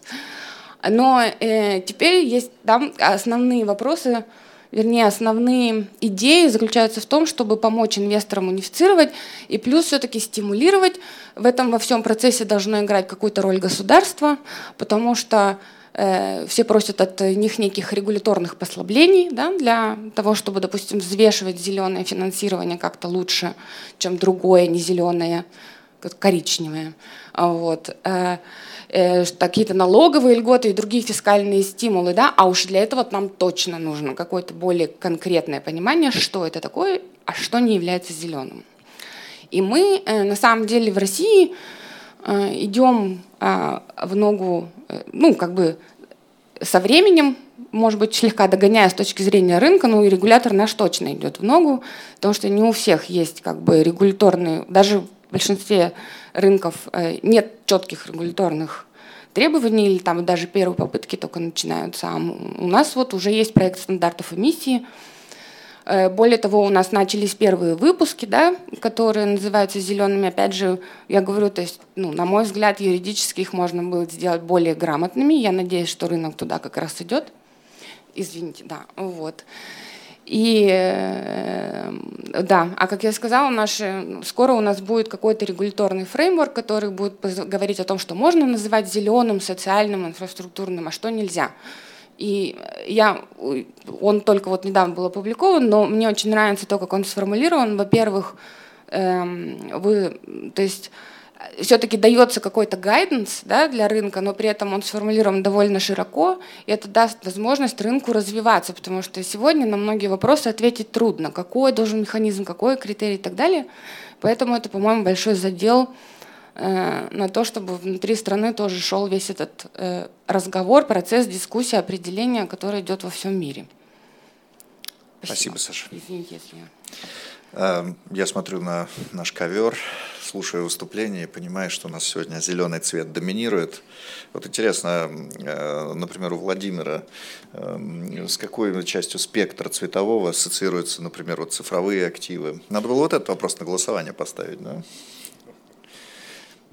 Но э, теперь есть там основные вопросы, вернее, основные идеи заключаются в том, чтобы помочь инвесторам унифицировать и плюс все-таки стимулировать. В этом во всем процессе должно играть какую-то роль государства, потому что Э, все просят от них неких регуляторных послаблений да, для того, чтобы, допустим, взвешивать зеленое финансирование как-то лучше, чем другое, не зеленое, коричневое. Вот. Э, э, какие-то налоговые льготы и другие фискальные стимулы, да, а уж для этого нам точно нужно какое-то более конкретное понимание, что это такое, а что не является зеленым. И мы на самом деле в России идем в ногу Э, ну, как бы со временем, может быть, слегка догоняя с точки зрения рынка, ну и регулятор наш точно идет в ногу, потому что не у всех есть как бы регуляторные, даже в большинстве рынков э, нет четких регуляторных требований, или там даже первые попытки только начинаются. А у нас вот уже есть проект стандартов эмиссии, Э, более того, у нас начались первые выпуски, да, которые называются зелеными. Опять же, я говорю, то есть, ну, на мой взгляд, юридически их можно было сделать более грамотными. Я надеюсь, что рынок туда как раз идет. Извините, да, вот. И э, да, а как я сказала, наши, скоро у нас будет какой-то регуляторный фреймворк, который будет говорить о том, что можно называть зеленым, социальным, инфраструктурным, а что нельзя. И я, он только вот недавно был опубликован, но мне очень нравится то, как он сформулирован. Во-первых, эм, вы, то есть все-таки дается какой-то гайденс да, для рынка, но при этом он сформулирован довольно широко, и это даст возможность рынку развиваться, потому что сегодня на многие вопросы ответить трудно, какой должен механизм, какой критерий и так далее. Поэтому это, по-моему, большой задел Э, на то, чтобы внутри страны тоже шел весь этот э, разговор, процесс, дискуссия, определение, которое идет во всем мире. Спасибо, Спасибо Саша. Извините, если я... Эм, я смотрю на наш ковер, слушаю выступление и понимаю, что у нас сегодня зеленый цвет доминирует. Вот интересно, э, например, у Владимира эм, с какой частью спектра цветового ассоциируются, например, вот цифровые активы? Надо было вот этот вопрос на голосование поставить, да?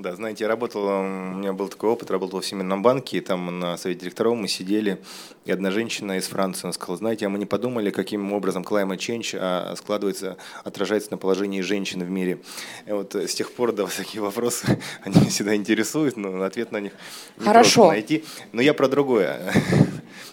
Да, знаете, я работал, у меня был такой опыт, работал в Всемирном банке, и там на совете директоров мы сидели, и одна женщина из Франции она сказала, знаете, а мы не подумали, каким образом climate change а, складывается, отражается на положении женщин в мире. И вот с тех пор, да, вот такие вопросы, они меня всегда интересуют, но ответ на них не Хорошо. найти. Но я про другое.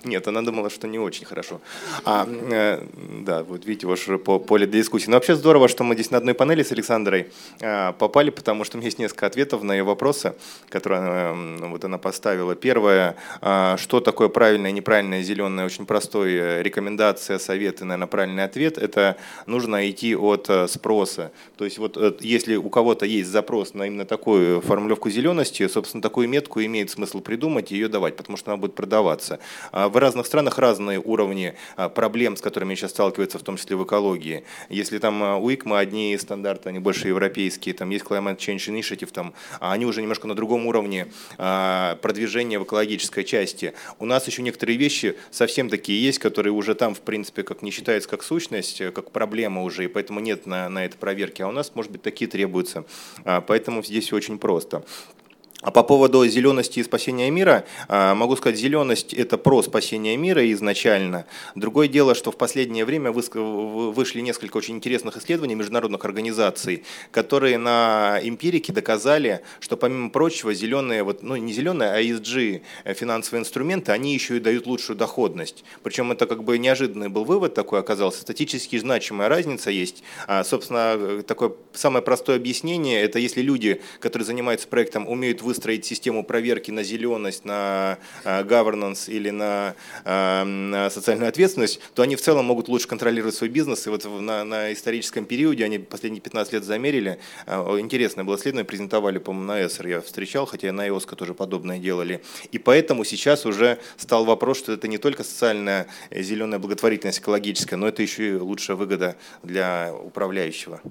Нет, она думала, что не очень хорошо. А, э, да, вот видите, ваше по поле для дискуссии. Но вообще здорово, что мы здесь на одной панели с Александрой э, попали, потому что у меня есть несколько ответов на ее вопросы, которые э, вот она поставила. Первое, э, что такое правильное неправильное зеленое, очень простой э, рекомендация, совет и, наверное, правильный ответ. Это нужно идти от э, спроса. То есть вот э, если у кого-то есть запрос на именно такую формулировку зелености, собственно, такую метку имеет смысл придумать и ее давать, потому что она будет продаваться. А в разных странах разные уровни а, проблем, с которыми сейчас сталкиваются, в том числе в экологии. Если там а, у ИКМА одни стандарты, они больше европейские, там есть Climate Change Initiative, там, а они уже немножко на другом уровне продвижения в экологической части. У нас еще некоторые вещи совсем такие есть, которые уже там, в принципе, как не считаются как сущность, как проблема уже, и поэтому нет на, на это проверки. А у нас, может быть, такие требуются. Поэтому здесь очень просто. А по поводу зелености и спасения мира, а, могу сказать, зеленость – это про спасение мира изначально. Другое дело, что в последнее время вышли несколько очень интересных исследований международных организаций, которые на эмпирике доказали, что помимо прочего зеленые, вот, ну не зеленые, а ESG финансовые инструменты, они еще и дают лучшую доходность. Причем это как бы неожиданный был вывод такой оказался. Статически значимая разница есть. А, собственно, такое самое простое объяснение – это если люди, которые занимаются проектом, умеют выстроить систему проверки на зеленость, на э, governance или на, э, на социальную ответственность, то они в целом могут лучше контролировать свой бизнес. И вот на, на историческом периоде, они последние 15 лет замерили, э, интересное было исследование, презентовали, по-моему, на ESR я встречал, хотя на IOSCO тоже подобное делали. И поэтому сейчас уже стал вопрос, что это не только социальная зеленая благотворительность экологическая, но это еще и лучшая выгода для управляющего.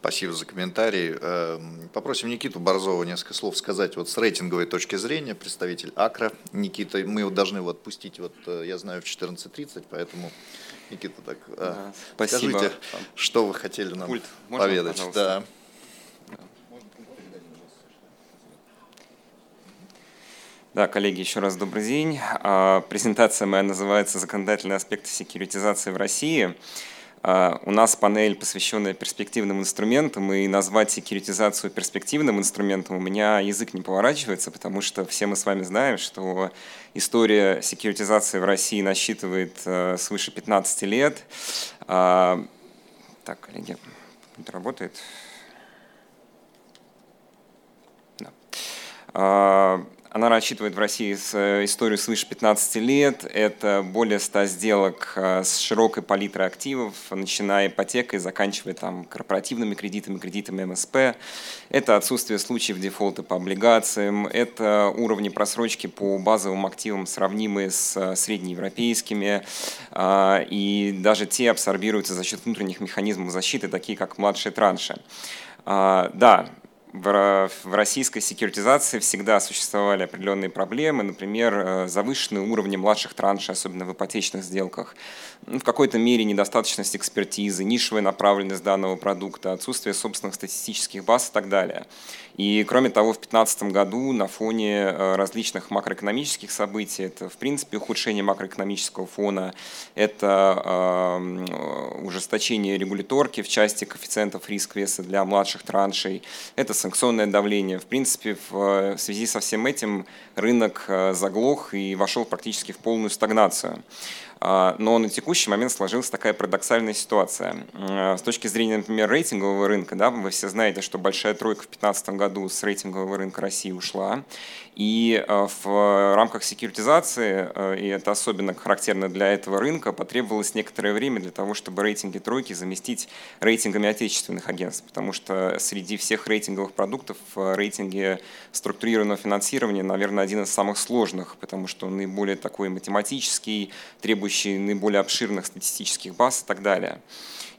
Спасибо за комментарий. Эм, попросим Никиту Борзова несколько слов сказать вот с рейтинговой точки зрения, представитель АКРА. Никита, мы должны его отпустить, вот э, я знаю, в 14.30, поэтому, Никита, так э, спасибо. скажите, что вы хотели нам Пульт. Можно, поведать. Пожалуйста? Да. Да, коллеги, еще раз добрый день. А, презентация моя называется «Законодательные аспекты секьюритизации в России». А, у нас панель, посвященная перспективным инструментам, и назвать секьюритизацию перспективным инструментом у меня язык не поворачивается, потому что все мы с вами знаем, что история секьюритизации в России насчитывает э, свыше 15 лет. А, так, коллеги, это работает? Да. А, она рассчитывает в России э, историю свыше 15 лет. Это более 100 сделок э, с широкой палитрой активов, начиная ипотекой, заканчивая там, корпоративными кредитами, кредитами МСП. Это отсутствие случаев дефолта по облигациям. Это уровни просрочки по базовым активам, сравнимые с э, среднеевропейскими. И даже те абсорбируются за счет внутренних механизмов защиты, такие как младшие транши. Да, в российской секьюритизации всегда существовали определенные проблемы, например, э, завышенные уровни младших траншей, особенно в ипотечных сделках, в какой-то мере недостаточность экспертизы, нишевая направленность данного продукта, отсутствие собственных статистических баз и так далее. И кроме того, в 2015 году на фоне э, различных макроэкономических событий, это в принципе ухудшение макроэкономического фона, это э, ужесточение регуляторки в части коэффициентов риск-веса для младших траншей, это санкционное давление. В принципе, в связи со всем этим рынок э, заглох и вошел практически в полную стагнацию. А, но на текущий момент сложилась такая парадоксальная ситуация. А, с точки зрения, например, рейтингового рынка, да, вы все знаете, что большая тройка в 2015 году с рейтингового рынка России ушла. И а, в рамках секьюритизации, и это особенно характерно для этого рынка, потребовалось некоторое время для того, чтобы рейтинги тройки заместить рейтингами отечественных агентств. Потому что среди всех рейтинговых продуктов рейтинги структурированного финансирования, наверное, один из самых сложных, потому что он наиболее такой математический, требует требующие наиболее обширных статистических баз и так далее.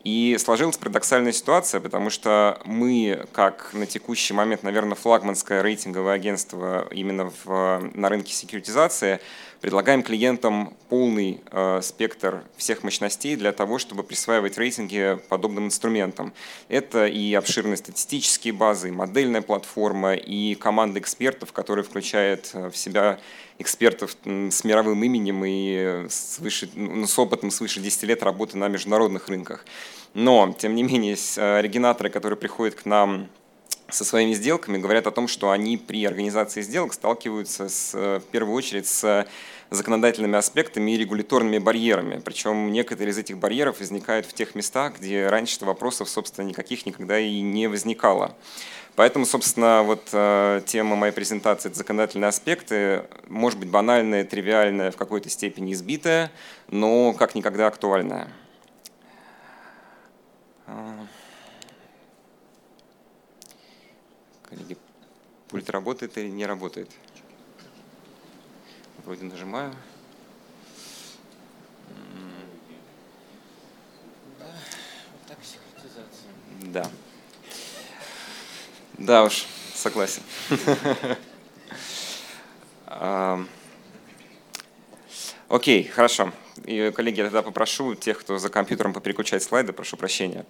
И сложилась парадоксальная ситуация, потому что мы, как на текущий момент, наверное, флагманское рейтинговое агентство именно в, на рынке секьюритизации, предлагаем клиентам полный э, спектр всех мощностей для того, чтобы присваивать рейтинги подобным инструментам. Это и обширные статистические базы, и модельная платформа, и команда экспертов, которая включает в себя экспертов с мировым именем и свыше, ну, с опытом свыше 10 лет работы на международных рынках. Но, тем не менее, э, оригинаторы, которые приходят к нам со своими сделками, говорят о том, что они при организации сделок сталкиваются с, э, в первую очередь с законодательными аспектами и регуляторными барьерами. Причем некоторые из этих барьеров возникают в тех местах, где раньше вопросов, собственно, никаких никогда и не возникало. Поэтому, собственно, вот э, тема моей презентации – это законодательные аспекты, может быть, банальная, тривиальная, в какой-то степени избитая, но как никогда актуальная. А. Коллеги, пульт работает или не работает? Вроде нажимаю. Да. Да уж, согласен. Окей, хорошо. И, коллеги, я тогда попрошу тех, кто за компьютером попереключать слайды, прошу прощения.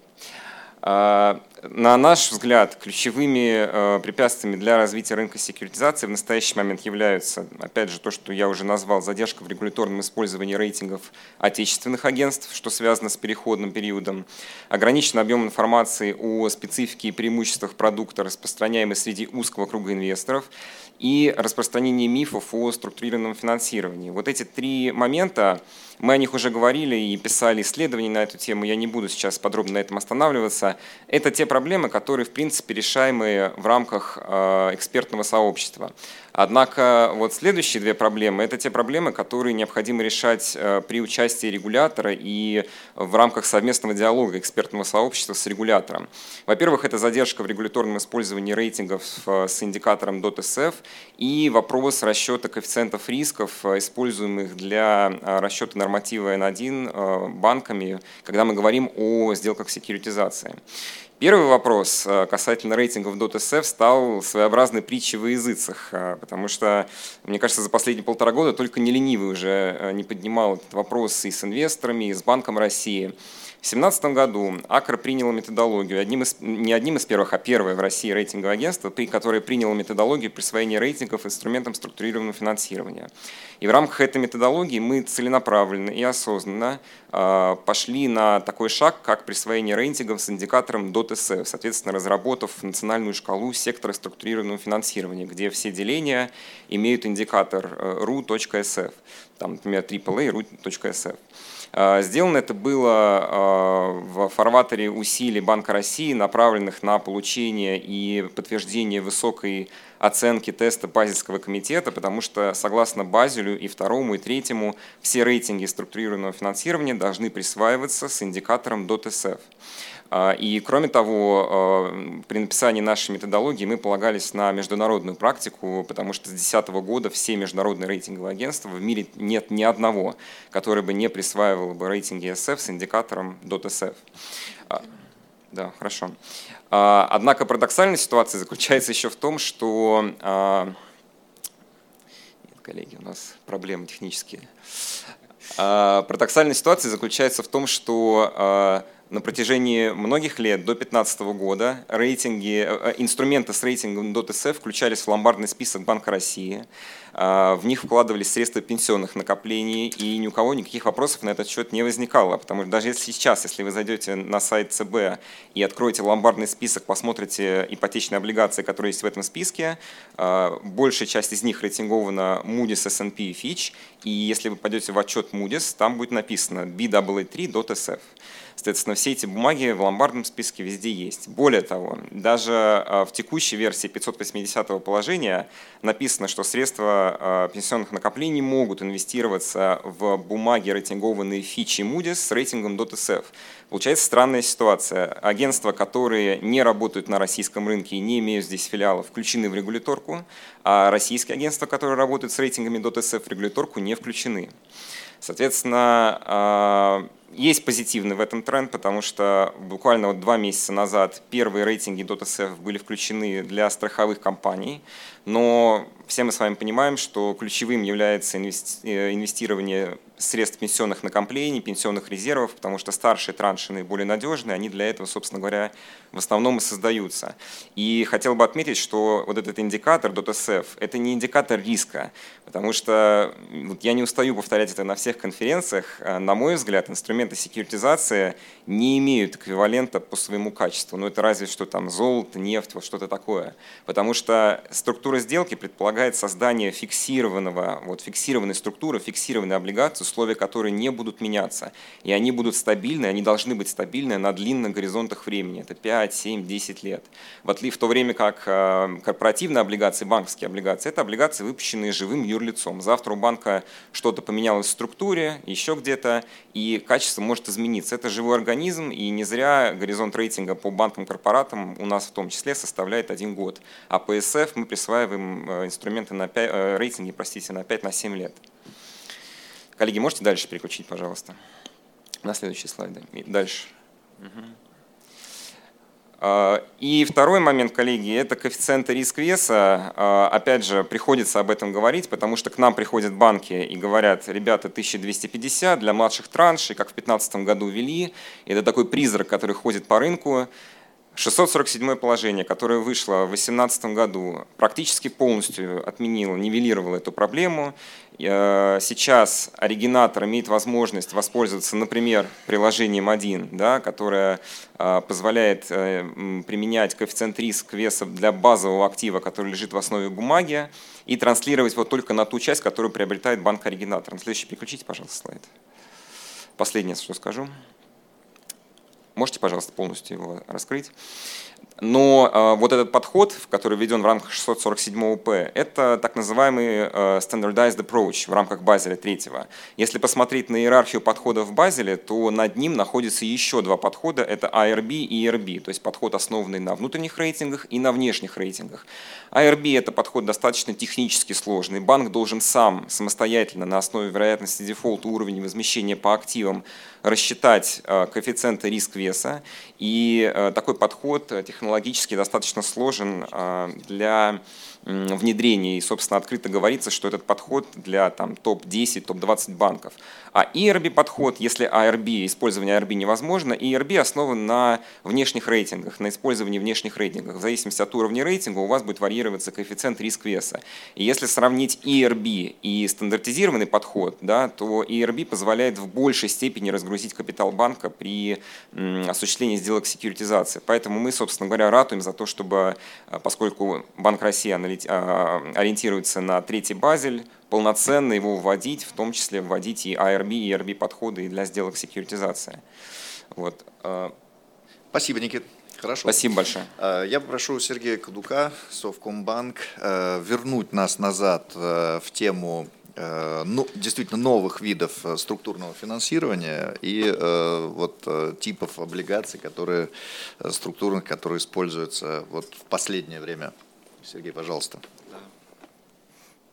А, на наш взгляд, ключевыми э, препятствиями для развития рынка секьюритизации в настоящий момент являются, опять же, то, что я уже назвал, задержка в регуляторном использовании рейтингов отечественных агентств, что связано с переходным периодом, ограниченный объем информации о специфике и преимуществах продукта, распространяемый среди узкого круга инвесторов, и распространение мифов о структурированном финансировании. Вот эти три момента, мы о них уже говорили и писали исследования на эту тему, я не буду сейчас подробно на этом останавливаться. Это те проблемы, которые, в принципе, решаемые в рамках э, экспертного сообщества. Однако вот следующие две проблемы – это те проблемы, которые необходимо решать э, при участии регулятора и в рамках совместного диалога экспертного сообщества с регулятором. Во-первых, это задержка в регуляторном использовании рейтингов э, с индикатором DOTSF и вопрос расчета коэффициентов рисков, используемых для расчета норматива N1 банками, когда мы говорим о сделках секьюритизации. Первый вопрос э, касательно рейтингов .sf стал своеобразной притчей во языцах, э, потому что, мне кажется, за последние полтора года только не ленивый уже э, не поднимал этот вопрос и с инвесторами, и с Банком России. В 2017 году АКР приняла методологию, одним из, не одним из первых, а первое в России рейтинговое агентство, при, которое приняло методологию присвоения рейтингов инструментам структурированного финансирования. И в рамках этой методологии мы целенаправленно и осознанно э, пошли на такой шаг, как присвоение рейтингов с индикатором DOTSF, соответственно, разработав национальную шкалу сектора структурированного финансирования, где все деления имеют индикатор ru.sf, там, например, AAA ru.sf. А, сделано это было а, в фарватере усилий Банка России, направленных на получение и подтверждение высокой оценки теста Базельского комитета, потому что согласно Базелю и второму, и третьему все рейтинги структурированного финансирования должны присваиваться с индикатором DOTSF. А, и кроме того, а, при написании нашей методологии мы полагались на международную практику, потому что с 2010 года все международные рейтинговые агентства в мире нет ни одного, которое бы не присваивало бы рейтинги SF с индикатором .SF. А, да, хорошо. Однако парадоксальная ситуация заключается еще в том, что... Нет, коллеги, у нас проблемы технические. Парадоксальная ситуация заключается в том, что на протяжении многих лет, до 2015 года, рейтинги, э, э, инструменты с рейтингом DOTSF включались в ломбардный список Банка России. А, в них вкладывались средства пенсионных накоплений, и ни у кого никаких вопросов на этот счет не возникало. Потому что даже если сейчас, если вы зайдете на сайт ЦБ и откроете ломбардный список, посмотрите ипотечные облигации, которые есть в этом списке, а, большая часть из них рейтингована Moody's, S&P и Fitch, и если вы пойдете в отчет Moody's, там будет написано BAA3.SF. Соответственно, все эти бумаги в ломбардном списке везде есть. Более того, даже а, в текущей версии 580 положения написано, что средства а, пенсионных накоплений могут инвестироваться в бумаги, рейтингованные Fitch и Moody's с рейтингом .SF. Получается странная ситуация. Агентства, которые не работают на российском рынке и не имеют здесь филиалов, включены в регуляторку, а российские агентства, которые работают с рейтингами .SF в регуляторку, не включены. Соответственно, а, есть позитивный в этом тренд, потому что буквально вот два месяца назад первые рейтинги DotSF были включены для страховых компаний, но все мы с вами понимаем, что ключевым является э, инвестирование средств пенсионных накоплений, пенсионных резервов, потому что старшие транши наиболее надежные, они для этого, собственно говоря, в основном и создаются. И хотел бы отметить, что вот этот индикатор DOTSF – это не индикатор риска, потому что вот я не устаю повторять это на всех конференциях. А, на мой взгляд, инструменты секьюритизации не имеют эквивалента по своему качеству. Ну это разве что там золото, нефть, вот что-то такое. Потому что структура сделки предполагает создание фиксированного, вот фиксированной структуры, фиксированной облигации, условия которой не будут меняться. И они будут стабильны, они должны быть стабильны на длинных горизонтах времени. Это 5, 7, 10 лет. В то время как э, корпоративные облигации, банковские облигации, это облигации, выпущенные живым юрлицом. Завтра у банка что-то поменялось в структуре, еще где-то, и качество может измениться. Это живой организм, и не зря горизонт рейтинга по банкам-корпоратам у нас в том числе составляет один год. А по СФ мы присваиваем э, инструменты на 5, э, рейтинги, простите, на 5-7 лет. Коллеги, можете дальше переключить, пожалуйста, на следующие слайды. Дальше. Угу. А, и второй момент, коллеги, это коэффициенты риск-веса. А, опять же, приходится об этом говорить, потому что к нам приходят банки и говорят, ребята, 1250 для младших траншей, как в 2015 году ввели. Это такой призрак, который ходит по рынку. 647 положение, которое вышло в 2018 году, практически полностью отменило, нивелировало эту проблему. Э, сейчас оригинатор имеет возможность воспользоваться, например, приложением 1, да, которое э, позволяет э, применять коэффициент риск веса для базового актива, который лежит в основе бумаги, и транслировать его только на ту часть, которую приобретает банк-оригинатор. На следующий переключите, пожалуйста, слайд. Последнее, что скажу. Можете, пожалуйста, полностью его раскрыть? Но э, вот этот подход, который введен в рамках 647 УП, это так называемый э, standardized approach в рамках Базеля 3. Если посмотреть на иерархию подходов в Базеле, то над ним находится еще два подхода. Это IRB и ERB, то есть подход, основанный на внутренних рейтингах и на внешних рейтингах. IRB – это подход достаточно технически сложный. Банк должен сам самостоятельно на основе вероятности дефолта уровня возмещения по активам рассчитать э, коэффициенты риск-веса. И такой подход технологически достаточно сложен э, для внедрения. И, собственно, открыто говорится, что этот подход для там, топ-10, топ-20 банков. А ERB подход, если ARB, использование ARB невозможно, ERB основан на внешних рейтингах, на использовании внешних рейтингов. В зависимости от уровня рейтинга у вас будет варьироваться коэффициент риск-веса. И если сравнить ERB и стандартизированный подход, да, то ERB позволяет в большей степени разгрузить капитал банка при осуществлении сделок секьюритизации. Поэтому мы, собственно говоря, ратуем за то, чтобы, а, поскольку Банк России ориентируется на третий базель, полноценно его вводить, в том числе вводить и ARB, и ERB подходы для сделок секьюритизации. Вот. А. Спасибо, Никит. Хорошо. Спасибо большое. Я попрошу Сергея Кадука, Совкомбанк, вернуть нас назад в тему Э, ну, действительно новых видов э, структурного финансирования и э, вот типов облигаций, которые структурных, которые используются вот в последнее время. Сергей, пожалуйста.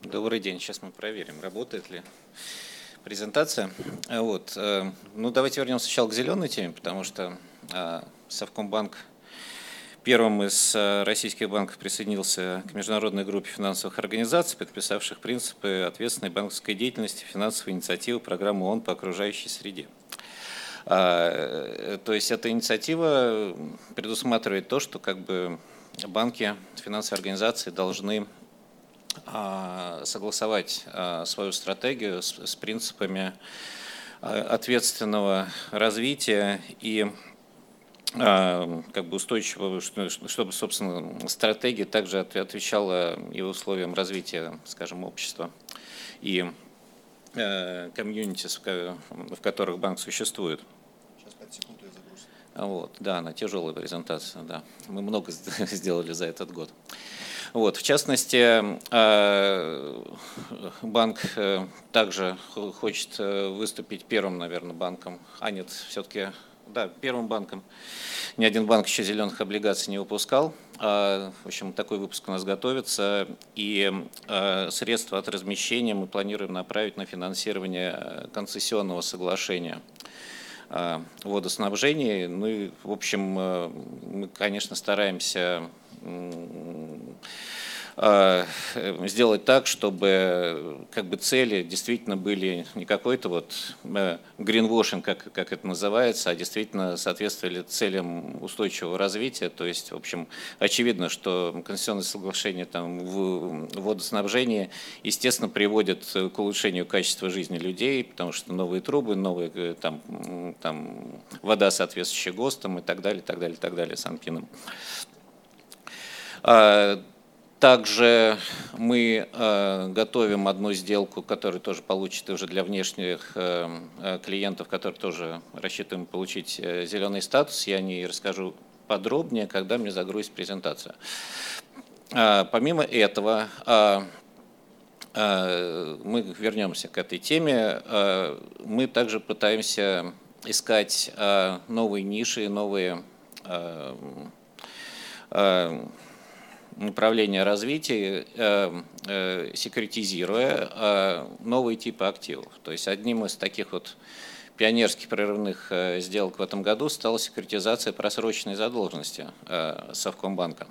Добрый день. Сейчас мы проверим, работает ли презентация. Вот. Ну, давайте вернемся сначала к зеленой теме, потому что Совкомбанк первым из э, российских банков присоединился к международной группе финансовых организаций, подписавших принципы ответственной банковской деятельности, финансовой инициативы программы ООН по окружающей среде. А, э, то есть эта инициатива предусматривает то, что как бы банки, финансовые организации должны а, согласовать а, свою стратегию с, с принципами ответственного развития и а, как бы устойчивого, чтобы, собственно, стратегия также отвечала и условиям развития, скажем, общества и э, комьюнити, в которых банк существует. Сейчас 5 секунд я загрузил. Вот, да, она тяжелая презентация, да. Мы много сделали за этот год. Вот, в частности, э, банк э, также хочет выступить первым, наверное, банком, а нет, все-таки да, первым банком. Ни один банк еще зеленых облигаций не выпускал. А, в общем, такой выпуск у нас готовится. И а, средства от размещения мы планируем направить на финансирование э, концессионного соглашения водоснабжения. Ну и, в общем, э, мы, конечно, стараемся Э, сделать так, чтобы как бы цели действительно были не какой-то вот гринвошинг, как, как это называется, а действительно соответствовали целям устойчивого развития. То есть, в общем, очевидно, что конституционное соглашение там, в водоснабжении, естественно, приводит к улучшению качества жизни людей, потому что новые трубы, новые э, там, там, вода, соответствующая ГОСТам и так далее, так далее, так далее, Санпином. Также мы э, готовим одну сделку, которая тоже получит уже для внешних э, э, клиентов, которые тоже рассчитываем получить зеленый статус. Я о ней расскажу подробнее, когда мне загрузит презентация. А, помимо этого, а, а, мы вернемся к этой теме. Мы также пытаемся искать новые ниши, новые направления развития, э, э, секретизируя э, новые типы активов. То есть одним из таких вот пионерских прерывных сделок в этом году стала секретизация просроченной задолженности Совкомбанка.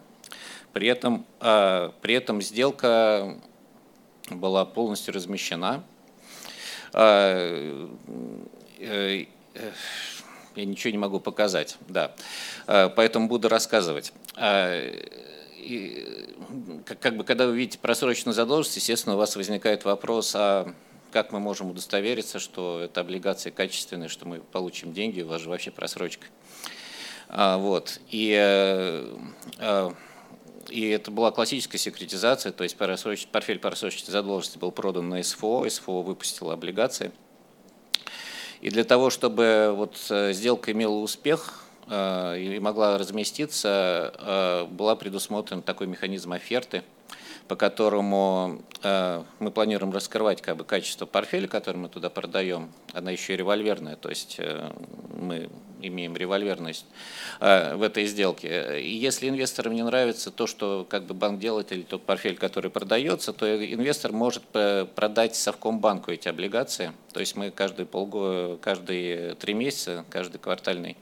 При этом, при этом сделка была полностью размещена. Я ничего не могу показать, да. Поэтому буду рассказывать и, как, как бы, когда вы видите просроченную задолженность, естественно, у вас возникает вопрос, а как мы можем удостовериться, что это облигации качественные, что мы получим деньги, у вас же вообще просрочка. А, вот. И, э, и это была классическая секретизация, то есть портфель просроченной задолженности был продан на СФО, СФО выпустила облигации. И для того, чтобы вот э, сделка имела успех, и могла разместиться, э, была предусмотрен такой механизм оферты, по которому э, мы планируем раскрывать как бы, качество портфеля, который мы туда продаем. Она еще и револьверная, то есть мы имеем револьверность в этой сделке. И если инвесторам не нравится то, что как бы, банк делает, или тот портфель, который продается, то инвестор может продать Совкомбанку эти облигации. То есть мы каждые полгода, каждые три месяца, каждый квартальный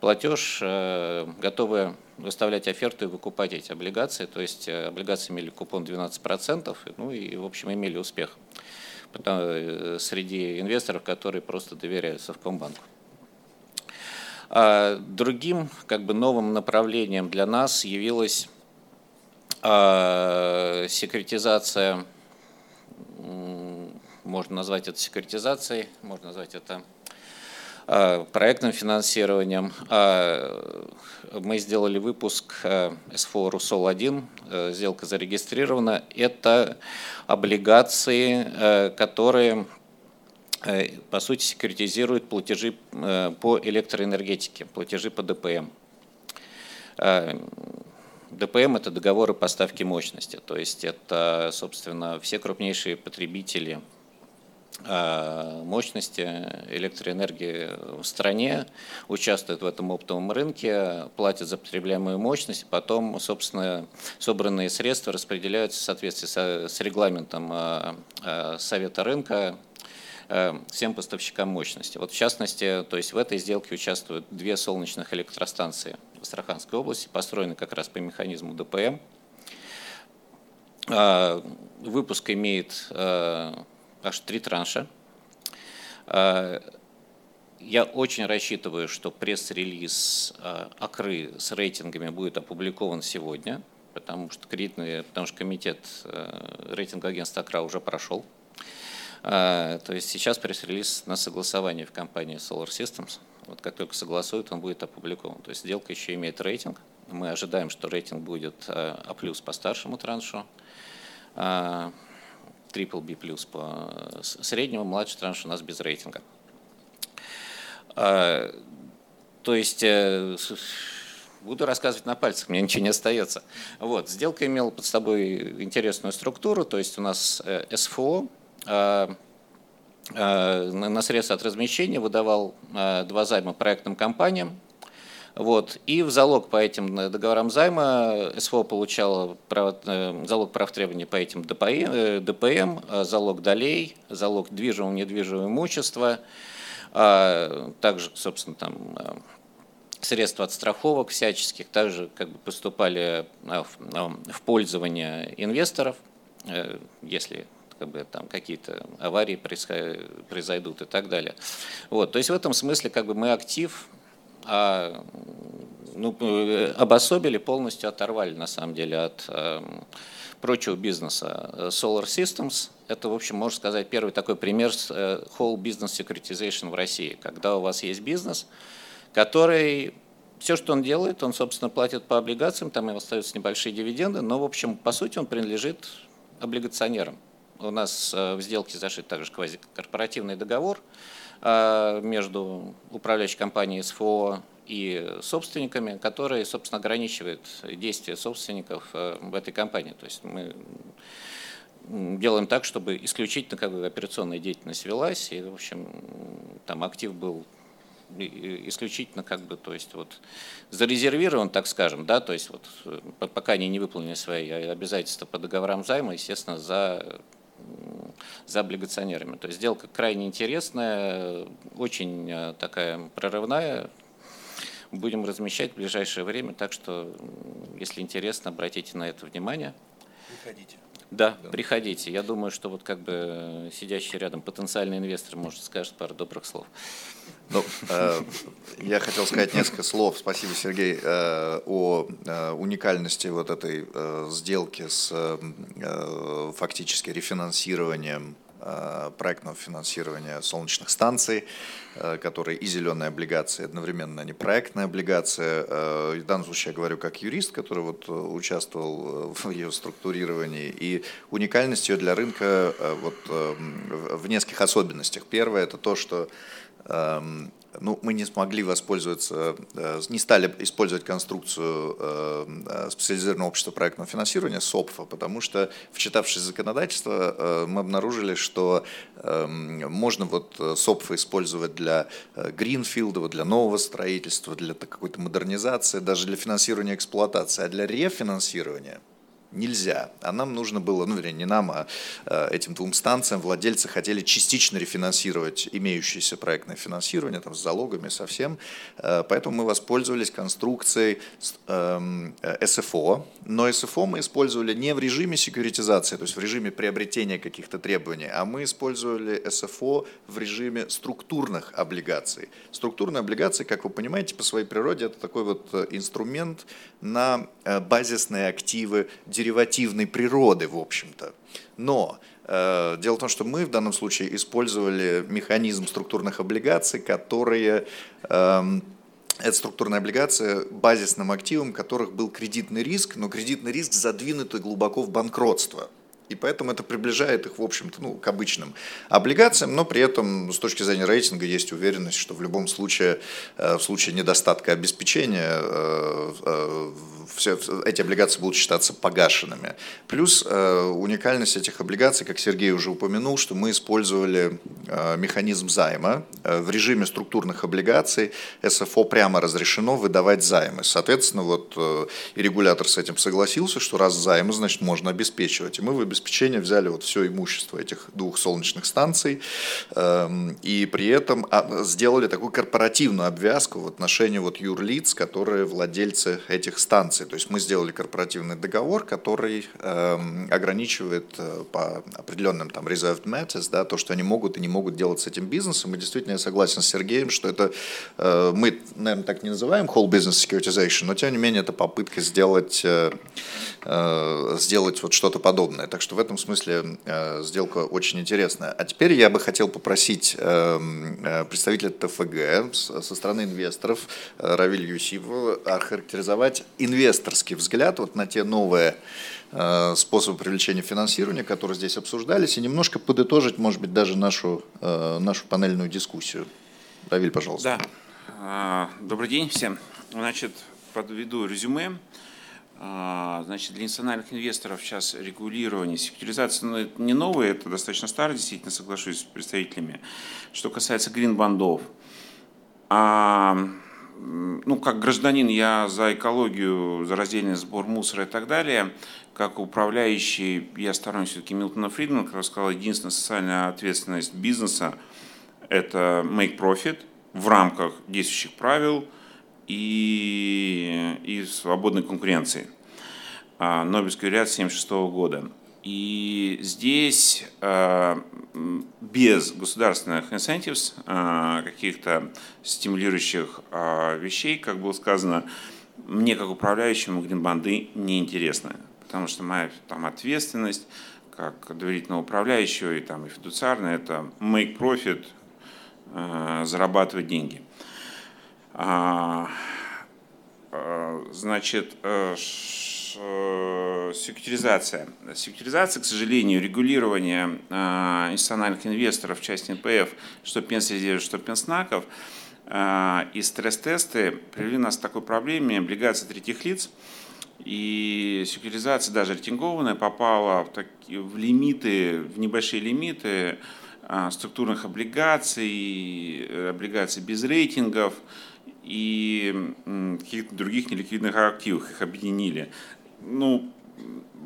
платеж, э, готовы выставлять оферты и выкупать эти облигации. То есть э, облигации имели купон 12%, ну и, в общем, имели успех э, среди инвесторов, которые просто доверяют Совкомбанку. А другим как бы, новым направлением для нас явилась секретизация, можно назвать это секретизацией, можно назвать это Э, проектным финансированием. А, мы сделали выпуск э, СФО «Русол-1», э, сделка зарегистрирована. Это облигации, которые по сути секретизируют платежи по электроэнергетике, платежи по ДПМ. ДПМ – это договоры поставки мощности, то есть это, собственно, все крупнейшие потребители Э, мощности электроэнергии в стране, участвуют в этом оптовом рынке, платят за потребляемую мощность, потом, собственно, собранные средства распределяются в соответствии с регламентом э, э, Совета рынка всем поставщикам мощности. Вот в частности, то есть в этой сделке участвуют две солнечных электростанции в Астраханской области, построены как раз по механизму ДПМ. Выпуск имеет аж три транша. Я очень рассчитываю, что пресс-релиз АКРы с рейтингами будет опубликован сегодня, потому что кредитный, потому что комитет рейтинга агентства АКРА уже прошел. То есть сейчас пресс-релиз на согласование в компании Solar Systems. Вот как только согласуют, он будет опубликован. То есть сделка еще имеет рейтинг. Мы ожидаем, что рейтинг будет А+, по старшему траншу трипл B плюс по среднему, младший транш у нас без рейтинга. А, то есть э, буду рассказывать на пальцах, мне ничего не остается. Вот, сделка имела под собой интересную структуру, то есть у нас э, СФО а, а, на средства от размещения выдавал два займа проектным компаниям, вот. И в залог по этим э, договорам займа СФО получало право, э, залог прав требований по этим ДПМ, ДПМ э, залог долей, залог движимого недвижимого имущества, а также, собственно, там средства от страховок всяческих также как бы поступали в пользование инвесторов, если как бы, там какие-то аварии произойдут и так далее. Вот, то есть в этом смысле как бы мы актив а, ну, обособили, полностью оторвали на самом деле от э, прочего бизнеса. Solar Systems – это, в общем, можно сказать, первый такой пример э, whole business securitization в России, когда у вас есть бизнес, который все, что он делает, он, собственно, платит по облигациям, там и остаются небольшие дивиденды, но, в общем, по сути, он принадлежит облигационерам. У нас э, в сделке зашит также квазикорпоративный договор, Э, между управляющей компанией СФО и собственниками, которые, собственно, ограничивают действия собственников э, в этой компании. То есть мы делаем так, чтобы исключительно как бы, операционная деятельность велась, и, в общем, там актив был исключительно как бы, то есть вот зарезервирован, так скажем, да, то есть вот пока они не выполнили свои обязательства по договорам займа, естественно, за за облигационерами. То есть сделка крайне интересная, очень такая прорывная. Будем размещать в ближайшее время, так что, если интересно, обратите на это внимание. Приходите. Да, да, приходите. Я думаю, что вот как бы сидящий рядом потенциальный инвестор, может, скажет пару добрых слов. Ну, э, я хотел сказать несколько слов, спасибо, Сергей, э, о э, уникальности вот этой э, сделки с э, фактически рефинансированием э, проектного финансирования солнечных станций, э, которые и зеленые облигации, одновременно они проектная облигация. Э, в данном случае я говорю как юрист, который вот участвовал в ее структурировании. И уникальность ее для рынка вот в нескольких особенностях. Первое – это то, что ну, мы не смогли воспользоваться, э, не стали использовать конструкцию э, специализированного общества проектного финансирования, СОПФа, потому что, вчитавшись в законодательство, э, мы обнаружили, что эм, можно вот СОПФа использовать для гринфилда, для нового строительства, для какой-то модернизации, даже для финансирования эксплуатации, а для рефинансирования – нельзя. А нам нужно было, ну, вернее, не нам, а э, этим двум станциям владельцы хотели частично рефинансировать имеющееся проектное финансирование, там, с залогами, совсем. Э, поэтому мы воспользовались конструкцией эм, СФО, но СФО мы использовали не в режиме секьюритизации, то есть в режиме приобретения каких-то требований, а мы использовали СФО в режиме структурных облигаций. Структурные облигации, как вы понимаете, по своей природе это такой вот э, инструмент на базисные активы деривативной природы, в общем-то. Но э, дело в том, что мы в данном случае использовали механизм структурных облигаций, которые... Э, это структурная облигация базисным активом которых был кредитный риск, но кредитный риск задвинутый глубоко в банкротство – и поэтому это приближает их, в общем-то, ну, к обычным облигациям, но при этом с точки зрения рейтинга есть уверенность, что в любом случае, э, в случае недостатка обеспечения, э, э, все эти облигации будут считаться погашенными. Плюс уникальность этих облигаций, как Сергей уже упомянул, что мы использовали механизм займа. В режиме структурных облигаций СФО прямо разрешено выдавать займы. Соответственно, вот и регулятор с этим согласился, что раз займы, значит, можно обеспечивать. И мы в обеспечения взяли вот все имущество этих двух солнечных станций эм, и при этом а, сделали такую корпоративную обвязку в отношении вот юрлиц, которые владельцы этих станций. То есть мы сделали корпоративный договор, который эм, ограничивает э, по определенным там reserved matters, да, то, что они могут и не могут делать с этим бизнесом. И действительно я согласен с Сергеем, что это э, мы, наверное, так не называем whole business securitization, но тем не менее это попытка сделать, э, сделать вот что-то подобное. Так что в этом смысле э, сделка очень интересная. А теперь я бы хотел попросить эм, э, представителя ТФГ со стороны инвесторов э, Равиль Юсипова охарактеризовать инвесторский взгляд вот на те новые способы привлечения финансирования, которые здесь обсуждались, и немножко подытожить, может быть, даже нашу, нашу панельную дискуссию. Равиль, пожалуйста. Да. А, добрый день всем. Значит, подведу резюме. А, значит, для национальных инвесторов сейчас регулирование, секьюризация ну, это не новое, это достаточно старое, действительно, соглашусь с представителями. Что касается грин-бандов, а, ну, как гражданин я за экологию, за раздельный сбор мусора и так далее. Как управляющий, я сторонник все-таки Милтона Фридмана, который сказал, единственная социальная ответственность бизнеса – это make profit в рамках действующих правил – и, и свободной конкуренции. А, Нобелевский ряд 1976 года. И здесь а, без государственных incentives, а, каких-то стимулирующих вещей, как было сказано, мне как управляющему гринбанды неинтересны, потому что моя там ответственность как доверительного управляющего и там и фидуциарная это make profit, зарабатывать деньги. А, значит, э, э, секьюризация. Секьюризация, к сожалению, регулирование а, институциональных инвесторов в части НПФ, что пенсрезервов, что пенснаков, и стресс-тесты привели нас к такой проблеме облигации третьих лиц, и секьюризация, даже рейтингованная, попала в, таки, в лимиты, в небольшие лимиты структурных облигаций, облигаций без рейтингов, и каких-то других неликвидных активов их объединили. Ну,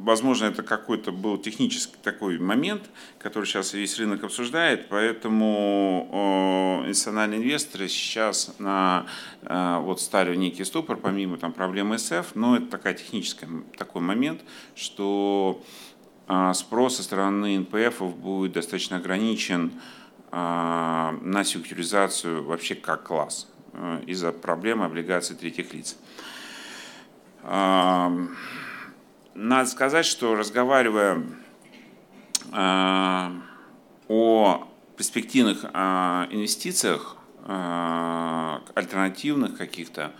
возможно, это какой-то был технический такой момент, который сейчас весь рынок обсуждает, поэтому институциональные инвесторы сейчас на, вот стали в некий ступор, помимо там, проблемы СФ, но это такая техническая такой момент, что спрос со стороны НПФ будет достаточно ограничен на секьюризацию вообще как класс из-за проблемы облигаций третьих лиц. Надо сказать, что разговаривая о перспективных инвестициях, альтернативных каких-то,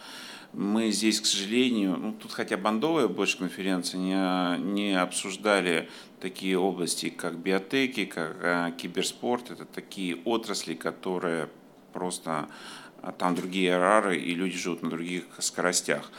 мы здесь, к сожалению, ну, тут хотя бандовая больше конференция, не, не обсуждали такие области, как биотеки, как киберспорт. Это такие отрасли, которые просто там другие арары, и люди живут на других скоростях.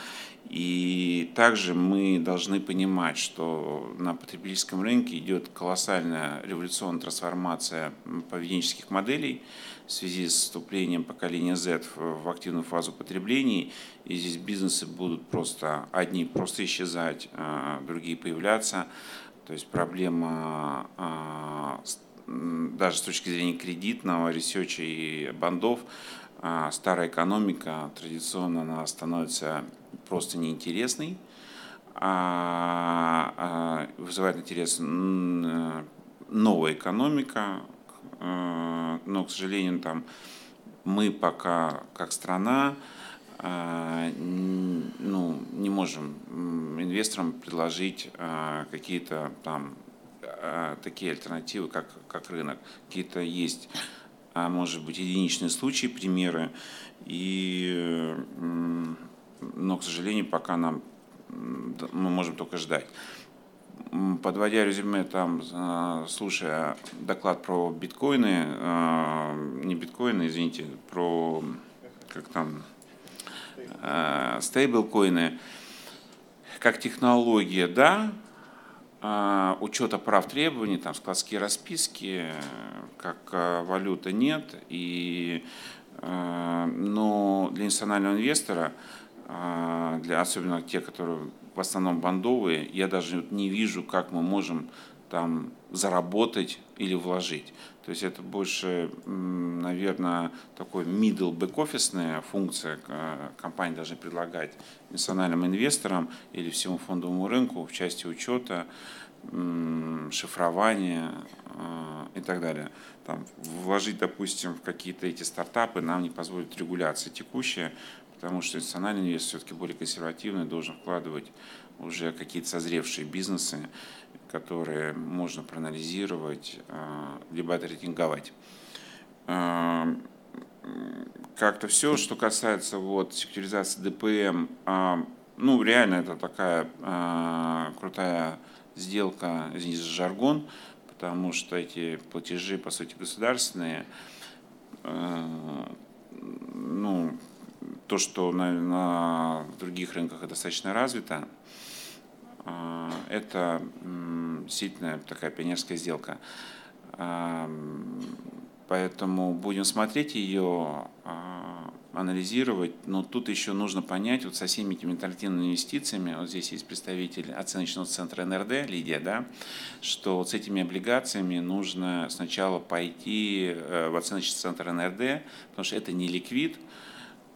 И также мы должны понимать, что на потребительском рынке идет колоссальная революционная трансформация поведенческих моделей в связи с вступлением поколения Z в активную фазу потребления. И здесь бизнесы будут просто одни просто исчезать, а другие появляться. То есть проблема а, даже с точки зрения кредитного, ресеча и бандов, старая экономика традиционно она становится просто неинтересный, а, а вызывает интерес новая экономика, а, но, к сожалению, там мы пока как страна а, ну, не можем инвесторам предложить какие-то там такие альтернативы, как, как рынок. Какие-то есть, может быть, единичные случаи, примеры, и но, к сожалению, пока нам мы можем только ждать. Подводя резюме, там, а, слушая доклад про биткоины, а, не биткоины, извините, про как там а, стейблкоины, как технология, да, учета прав требований, там складские расписки, как валюта нет, и, но для институционального инвестора а, для, особенно те, которые в основном бандовые, я даже не вижу, как мы можем там заработать или вложить. То есть это больше, наверное, такой middle back-офисная функция компании должны предлагать национальным инвесторам или всему фондовому рынку в части учета, шифрования а, и так далее. Там, вложить, допустим, в какие-то эти стартапы нам не позволит регуляция текущая, потому что институциональный инвестор все-таки более консервативный, должен вкладывать уже какие-то созревшие бизнесы, которые можно проанализировать, а, либо отрейтинговать. А, как-то все, что касается вот, секьюризации ДПМ, а, ну, реально это такая крутая сделка, извините за жаргон, потому что эти платежи, по сути, государственные, ну, то, что на, на других рынках достаточно развито, это действительно такая пионерская сделка. Поэтому будем смотреть ее, а, анализировать, но тут еще нужно понять вот со всеми этими альтернативными инвестициями, вот здесь есть представитель оценочного центра НРД, Лидия, да, что вот с этими облигациями нужно сначала пойти э, в оценочный центр НРД, потому что это не ликвид,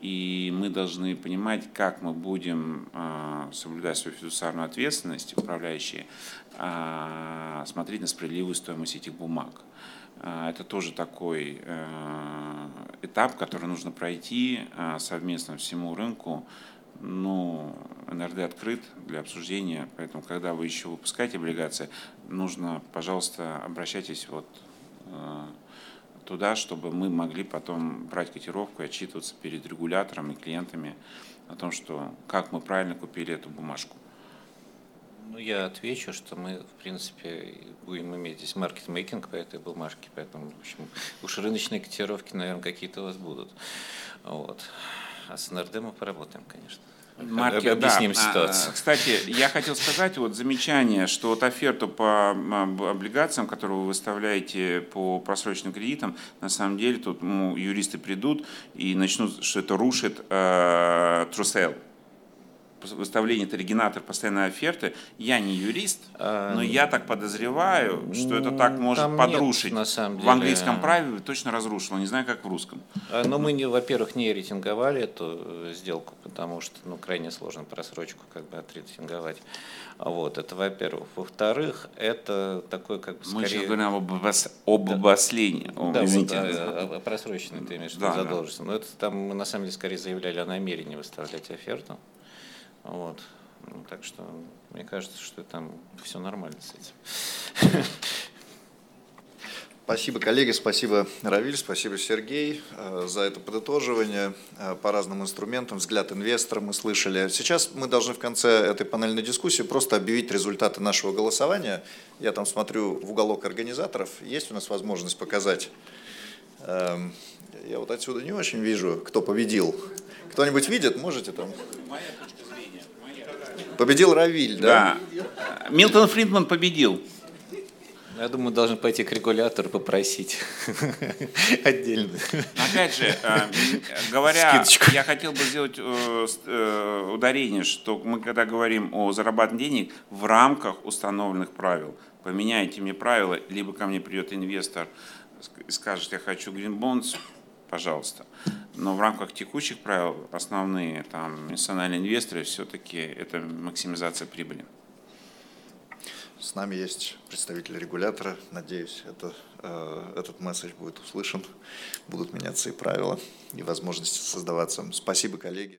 и мы должны понимать, как мы будем а, соблюдать свою фидусарную ответственность, управляющие, а, смотреть на справедливую стоимость этих бумаг. А, это тоже такой этап, который нужно пройти совместно всему рынку. Ну, НРД открыт для обсуждения, поэтому, когда вы еще выпускаете облигации, нужно, пожалуйста, обращайтесь вот туда, чтобы мы могли потом брать котировку и отчитываться перед регулятором и клиентами о том, что как мы правильно купили эту бумажку. Ну, я отвечу, что мы, в принципе, будем иметь здесь маркетмейкинг по этой бумажке, поэтому, в общем, уж рыночные котировки, наверное, какие-то у вас будут. Вот. А с НРД мы поработаем, конечно. Марки, Объясним да. ситуацию. Кстати, я хотел сказать вот замечание, что вот оферту по облигациям, которую вы выставляете по просроченным кредитам, на самом деле тут ну, юристы придут и начнут, что это рушит э, трусел. Выставление это оригинатор постоянной оферты. Я не юрист, А, но я так подозреваю, что это так может там нет, подрушить. на самом В деле. английском праве точно разрушило, не знаю, как в русском. А, Но мы, не, во-первых, не рейтинговали эту э, сделку, потому что ну, крайне сложно просрочку как бы отрейтинговать. Вот, это во-первых. Во-вторых, это такой как бы Мы сейчас скорее... говорим об, обос- об обослении. О, Да, извините. вот, а просроченный ты имеешь в Да, да. задолженность. Но это там мы на самом деле скорее заявляли о намерении выставлять оферту. Вот. Ну, Так что мне кажется, что там все нормально с этим. Спасибо, коллеги, спасибо, Равиль, спасибо, Сергей, э, за это подытоживание э, по разным инструментам, взгляд инвестора мы слышали. Сейчас мы должны в конце этой панельной дискуссии просто объявить результаты нашего голосования. Я там смотрю в уголок организаторов, есть у нас возможность показать. Эм, Я вот отсюда не очень вижу, кто победил. Кто-нибудь видит? Можете там? Победил Равиль, да? Да. Милтон Фридман победил. Я думаю, должен пойти к регулятору попросить отдельно. Опять же, э, говоря, Скидочку. я хотел бы сделать э, э, ударение, что мы когда говорим о зарабатывании денег в рамках установленных правил, поменяйте мне правила, либо ко мне придет инвестор и скажет, я хочу Bonds, пожалуйста. Но в рамках текущих правил основные там национальные инвесторы все-таки это максимизация прибыли. С нами есть представитель регулятора. Надеюсь, это, э, этот месседж будет услышан. Будут меняться и правила, и возможности создаваться. Спасибо, коллеги.